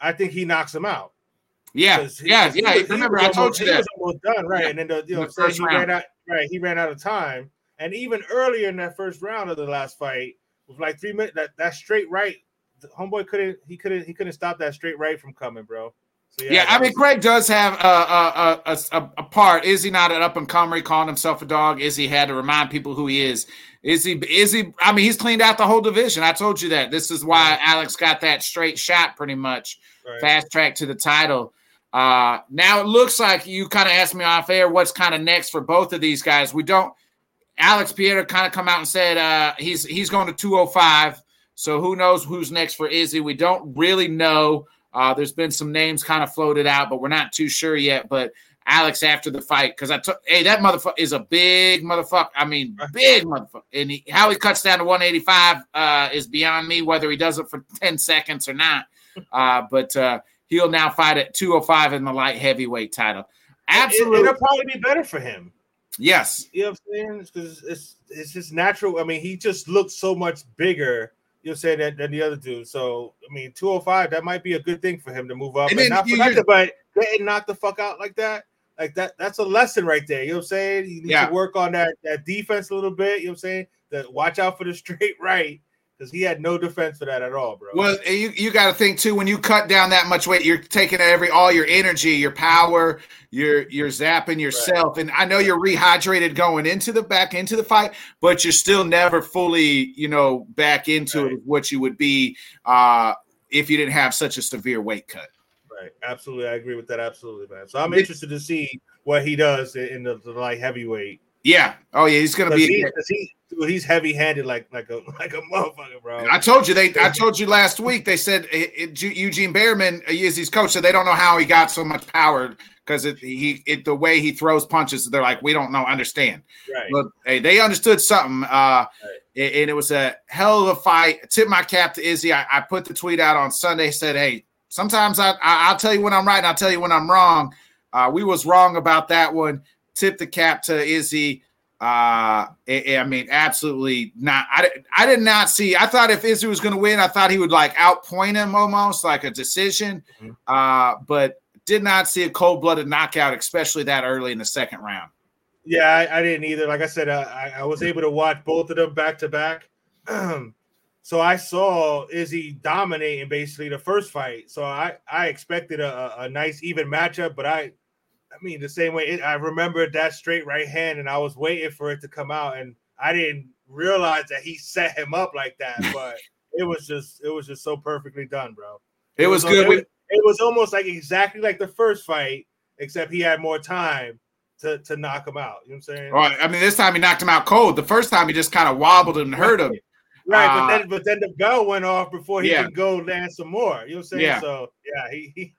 i think he knocks him out yeah, he- yeah, yeah. was- Remember, I told you he that. was almost done right Yeah. and then the, you know the first he round. ran out right he ran out of time and even earlier in that first round of the last fight with like three minutes that, that straight right the homeboy couldn't he couldn't he couldn't stop that straight right from coming bro so Yeah, I mean, Craig does have a, a, a, a, a part. Is he not an up and comer? He calling himself a dog. Is he had to remind people who he is? Is he? Is he? I mean, he's cleaned out the whole division. I told you that. This is why Alex got that straight shot, pretty much right. fast track to the title. Uh, now it looks like you kind of asked me off air what's kind of next for both of these guys. We don't. Alex Pereira kind of come out and said uh, he's he's going to 205. So who knows who's next for Izzy? We don't really know. Uh, there's been some names kind of floated out, but we're not too sure yet. But Alex after the fight, because I took, hey, that motherfucker is a big motherfucker. I mean, big motherfucker. And he, how he cuts down to 185 uh, is beyond me, whether he does it for 10 seconds or not. Uh, but uh, he'll now fight at 205 in the light heavyweight title. Absolutely. It, will probably be better for him. Yes. You know what I'm saying? Because it's, it's just natural. I mean, he just looks so much bigger you are saying that than the other dude. So I mean, 205, that might be a good thing for him to move up. And, and not for nothing, but getting knocked the fuck out like that, like that, that's a lesson right there. You know what I'm saying? You need yeah. to work on that that defense a little bit. You know what I'm saying? That watch out for the straight right because he had no defense for that at all, bro. Well, you you got to think too when you cut down that much weight, you're taking every all your energy, your power, you're you're zapping yourself. Right. And I know you're rehydrated going into the back into the fight, but you're still never fully, you know, back into right. what you would be uh, if you didn't have such a severe weight cut. Right. Absolutely, I agree with that. Absolutely, man. So I'm interested to see what he does in the, the light heavyweight. Yeah. Oh yeah, he's gonna be. He, he, Dude, he's heavy handed like like a like a motherfucker, bro. I told you they. I told you last week. They said it, it, Eugene Bareman is his coach, so they don't know how he got so much power because it, he it, the way he throws punches. They're like, we don't know, understand. Right. But hey, they understood something. Uh, right. and it was a hell of a fight. Tip my cap to Izzy. I, I put the tweet out on Sunday. Said, hey, sometimes I, I will tell you when I'm right, and I'll tell you when I'm wrong. Uh, we was wrong about that one. Tip the cap to Izzy. Uh, I mean, absolutely not. I, I did not see. I thought if Izzy was going to win, I thought he would like outpoint him almost like a decision. Mm-hmm. Uh, but did not see a cold blooded knockout, especially that early in the second round. Yeah, I, I didn't either. Like I said, uh, I, I, was able to watch both of them back to back. So I saw Izzy dominating basically the first fight. So I, I expected a, a nice even matchup, but I I mean, the same way it, I remember that straight right hand, and I was waiting for it to come out, and I didn't realize that he set him up like that. But it was just, it was just so perfectly done, bro. It, it was, was, good. It was, it was almost like exactly like the first fight, except he had more time to to knock him out. You know what I'm saying? Right. I mean, this time he knocked him out cold. The first time he just kind of wobbled and hurt him. Right, uh, but then but then the bell went off before he yeah. could go land some more. You know what I'm saying? Yeah. So yeah, he, he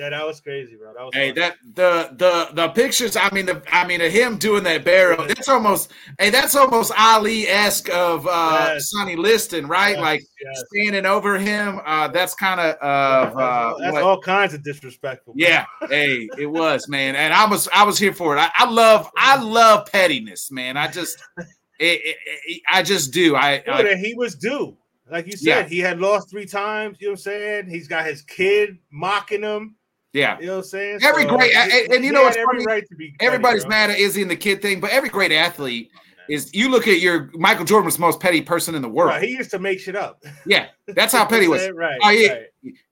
yeah, that was crazy, bro. That was hey, that the the the pictures. I mean, the I mean, of him doing that barrel. That's almost hey, that's almost Ali esque of uh yes. Sonny Liston, right? Yes, like yes. standing over him. Uh, that's kind of uh, uh, that's what, all kinds of disrespectful. Yeah, hey, it was man, and I was I was here for it. I, I love I love pettiness, man. I just it, it, it, I just do. I, I he was due. Like you said, yeah. he had lost three times. You know what I'm saying? He's got his kid mocking him. Yeah, you know what I'm saying. Every so, great and, and, you know what's funny? Right Everybody's mad at Izzy and the kid thing, but every great athlete oh, is. You look at your Michael Jordan was the most petty person in the world. Right, he used to make shit up. Yeah, that's how petty was. right. Oh, he, right.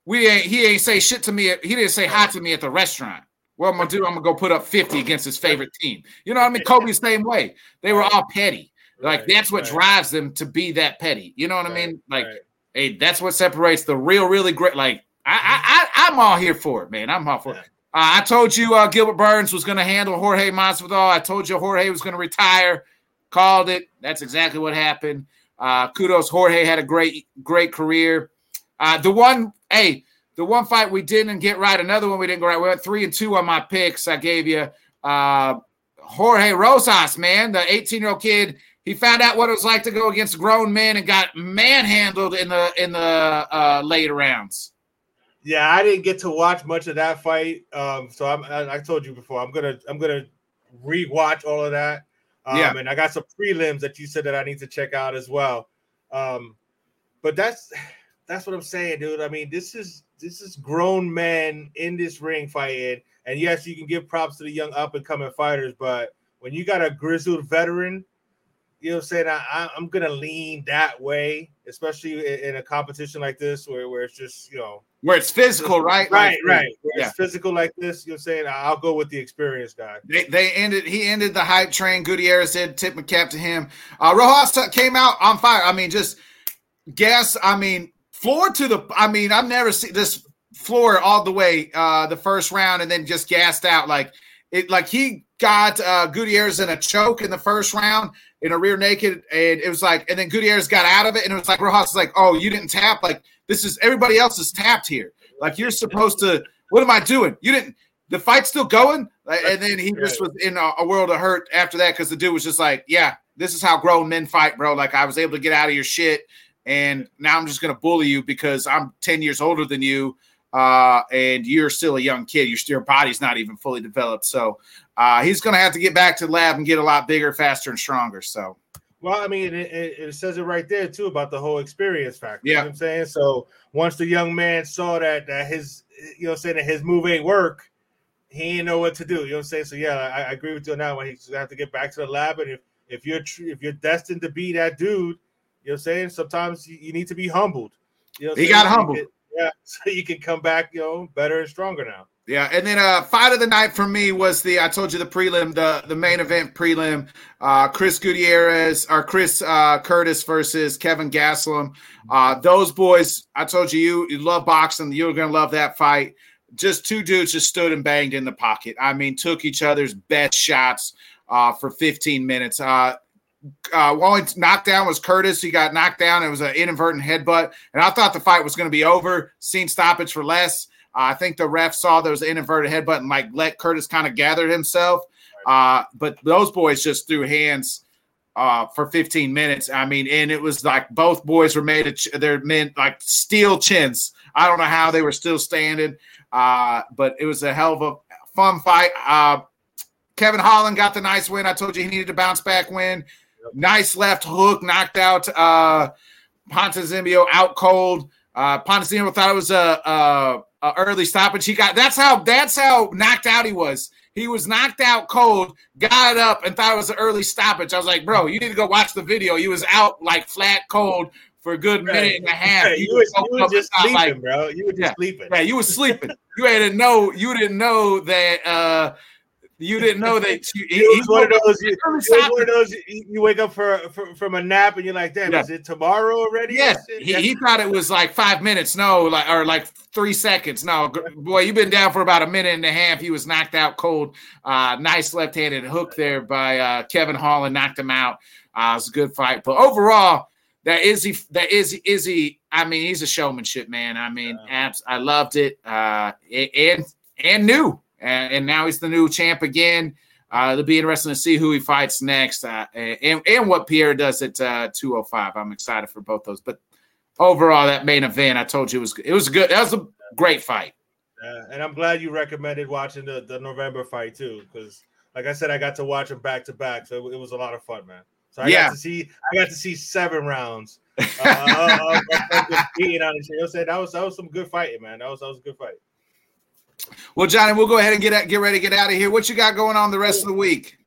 We ain't. He ain't say shit to me. He didn't say hi to me at the restaurant. What I'm gonna do? I'm gonna go put up 50 against his favorite team. You know what I mean? Kobe the same way. They were all petty. Like right, that's what right. drives them to be that petty. You know what I mean? Like, hey, that's what separates the real, really great. Like, I, I, I'm all here for it, man. I'm all for it. Uh, I told you uh, Gilbert Burns was going to handle Jorge Masvidal. I told you Jorge was going to retire. Called it. That's exactly what happened. Uh, kudos, Jorge had a great, great career. Uh, the one, hey, the one fight we didn't get right, another one we didn't go right. We went three and two on my picks. I gave you uh, Jorge Rosas, man, the 18 year old kid. He found out what it was like to go against grown men and got manhandled in the in the uh, later rounds. Yeah, I didn't get to watch much of that fight. Um, so I'm, I, I told you before, I'm gonna I'm gonna rewatch all of that. Um, yeah, and I got some prelims that you said that I need to check out as well. Um, but that's that's what I'm saying, dude. I mean, this is this is grown men in this ring fighting, and yes, you can give props to the young up and coming fighters, but when you got a grizzled veteran you know what I'm saying? I, I'm gonna lean that way, especially in, in, a competition like this where, where it's just you know where it's physical, right? Right, like, right. Where yeah. it's physical like this, you know what I'm saying? I'll go with the experienced guy. They, they ended he ended the hype train. Gutierrez said tip my cap to him. Uh Rojas came out on fire. I mean, just guess, I mean, floor to the I mean, I've never seen this floor all the way uh, the first round, and then just gassed out. Like it, like he got uh, Gutierrez in a choke in the first round in a rear naked, and it was like, and then Gutierrez got out of it, and it was like Rojas was like, "Oh, you didn't tap. Like this is everybody else is tapped here. Like you're supposed to. What am I doing? You didn't." The fight's still going, and then he just was in a, a world of hurt after that because the dude was just like, "Yeah, this is how grown men fight, bro. Like I was able to get out of your shit, and now I'm just gonna bully you because I'm 10 years older than you, uh, and you're still a young kid. Your, your body's not even fully developed. So uh, he's gonna have to get back to the lab and get a lot bigger, faster, and stronger. So. Well, I mean, it, it, it says it right there too about the whole experience factor. Yeah. You know what I'm saying? So once the young man saw that that his you know saying that his move ain't work, he didn't know what to do. You know what I'm saying? So yeah, I, I agree with you on that one. He's gonna have to get back to the lab, and if if you're if you're destined to be that dude, you know what I'm saying? Sometimes you, you need to be humbled. You know He got humbled. can- yeah, so you can come back, you know, better and stronger now. Yeah, and then uh fight of the night for me was the I told you the prelim, the the main event prelim, uh Chris Gutierrez or Chris uh Curtis versus Kevin Gastelum. Uh those boys, I told you you, you love boxing, you're gonna love that fight. Just two dudes just stood and banged in the pocket. I mean, took each other's best shots uh for 15 minutes. Uh uh, only knockdown was Curtis. He got knocked down. It was an inadvertent headbutt, and I thought the fight was going to be over. Seen stoppage for less. Uh, I think the ref saw there was an inadvertent headbutt and like let Curtis kind of gather himself. Uh, but those boys just threw hands uh, for 15 minutes. I mean, and it was like both boys were made of ch- they're meant like steel chins. I don't know how they were still standing, uh, but it was a hell of a fun fight. Uh, Kevin Holland got the nice win. I told you he needed to bounce back win. Nice left hook, knocked out uh, Ponzinibbio out cold. Uh, Ponzinibbio thought it was a, a, a early stoppage. He got that's how that's how knocked out he was. He was knocked out cold, got up, and thought it was an early stoppage. I was like, bro, you need to go watch the video. He was out like flat cold for a good minute and a half. Right, you, was, you was just sleeping, like, bro. You were just Yeah. sleeping. yeah, you were sleeping. You didn't know. You didn't know that. uh You didn't know that. You, he, It was one of those. You, one of those. You, wake up for, for from a nap and you're like, "Damn, Yeah. is it tomorrow already?" Yes, he, he thought it was like five minutes. No, like or like three seconds. No, boy, you've been down for about a minute and a half. He was knocked out cold. Uh, nice left-handed hook there by uh, Kevin Holland, knocked him out. Uh, it was a good fight, but overall, that Izzy, that Izzy, Izzy. I mean, he's a showmanship man. I mean, abs, I loved it. Uh, and and new, and, and now he's the new champ again. Uh, it'll be interesting to see who he fights next, uh, and and what Pierre does at uh, 205. I'm excited for both those. But overall, that main event, I told you it was it was good. That was a great fight. Uh, and I'm glad you recommended watching the, the November fight too, because like I said, I got to watch them back to back, so it, was a lot of fun, man. So I Yeah. got to see I got to see seven rounds. Uh, of- of just beating on each other. You know what I'm saying? That was that was some good fighting, man. That was that was a good fight. Well, Johnny, we'll go ahead and get get ready to get out of here. What you got going on the rest of the week?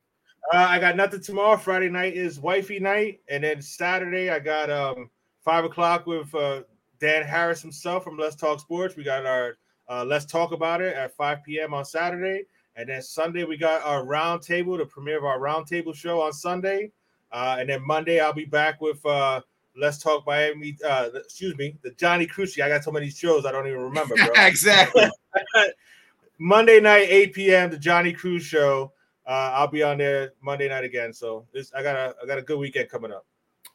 Uh, I got nothing tomorrow. Friday night is wifey night, and then Saturday I got um five o'clock with uh, Dan Harris himself from Let's Talk Sports. We got our uh, Let's Talk About It at 5 p.m. on Saturday, and then Sunday we got our roundtable, the premiere of our roundtable show on Sunday, uh, and then Monday I'll be back with uh, Let's Talk Miami. Uh, excuse me, the Johnny Cruci. I got so many shows I don't even remember, bro. exactly. Monday night, 8 p.m. the Johnny Cruz show. Uh, I'll be on there Monday night again. So this I got a I got a good weekend coming up.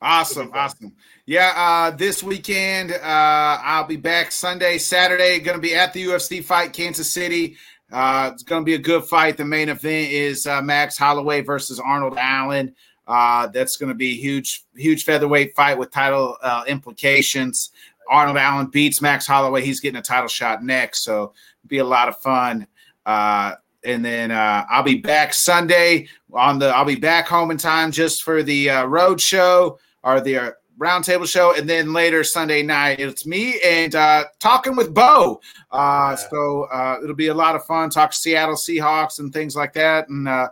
Awesome, It'll be fun. awesome. Yeah, uh, this weekend uh, I'll be back Sunday, Saturday. Going to be at the UFC fight, Kansas City. Uh, it's going to be a good fight. The main event is uh, Max Holloway versus Arnold Allen. Uh, that's going to be a huge, huge featherweight fight with title uh, implications. Arnold Allen beats Max Holloway. He's getting a title shot next, so it'll be a lot of fun. Uh, and then uh, I'll be back Sunday on the. I'll be back home in time just for the uh, road show or the uh, roundtable show, and then later Sunday night it's me and uh, talking with Bo. Uh, So uh, it'll be a lot of fun. Talk Seattle Seahawks and things like that, and uh,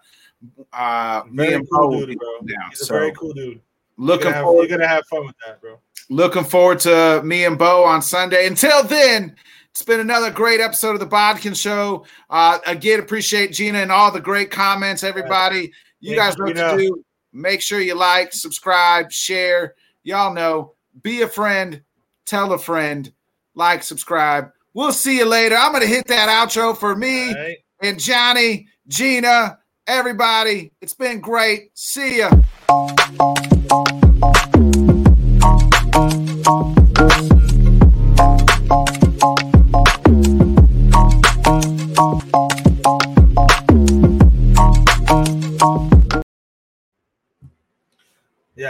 uh, me Very and Bo cool will dude, bro. down. He's a So very cool dude. You're looking have, forward you're gonna have fun with that, bro. looking forward to me and Bo on Sunday. Until then, it's been another great episode of the Bodkin Show. Uh, again, appreciate Gina and all the great comments, everybody. You guys know what to do. Make sure you like, subscribe, share. Y'all know, be a friend, tell a friend, like, subscribe. We'll see you later. I'm to hit that outro for me Right. and Johnny, Gina, Everybody, it's been great. See ya.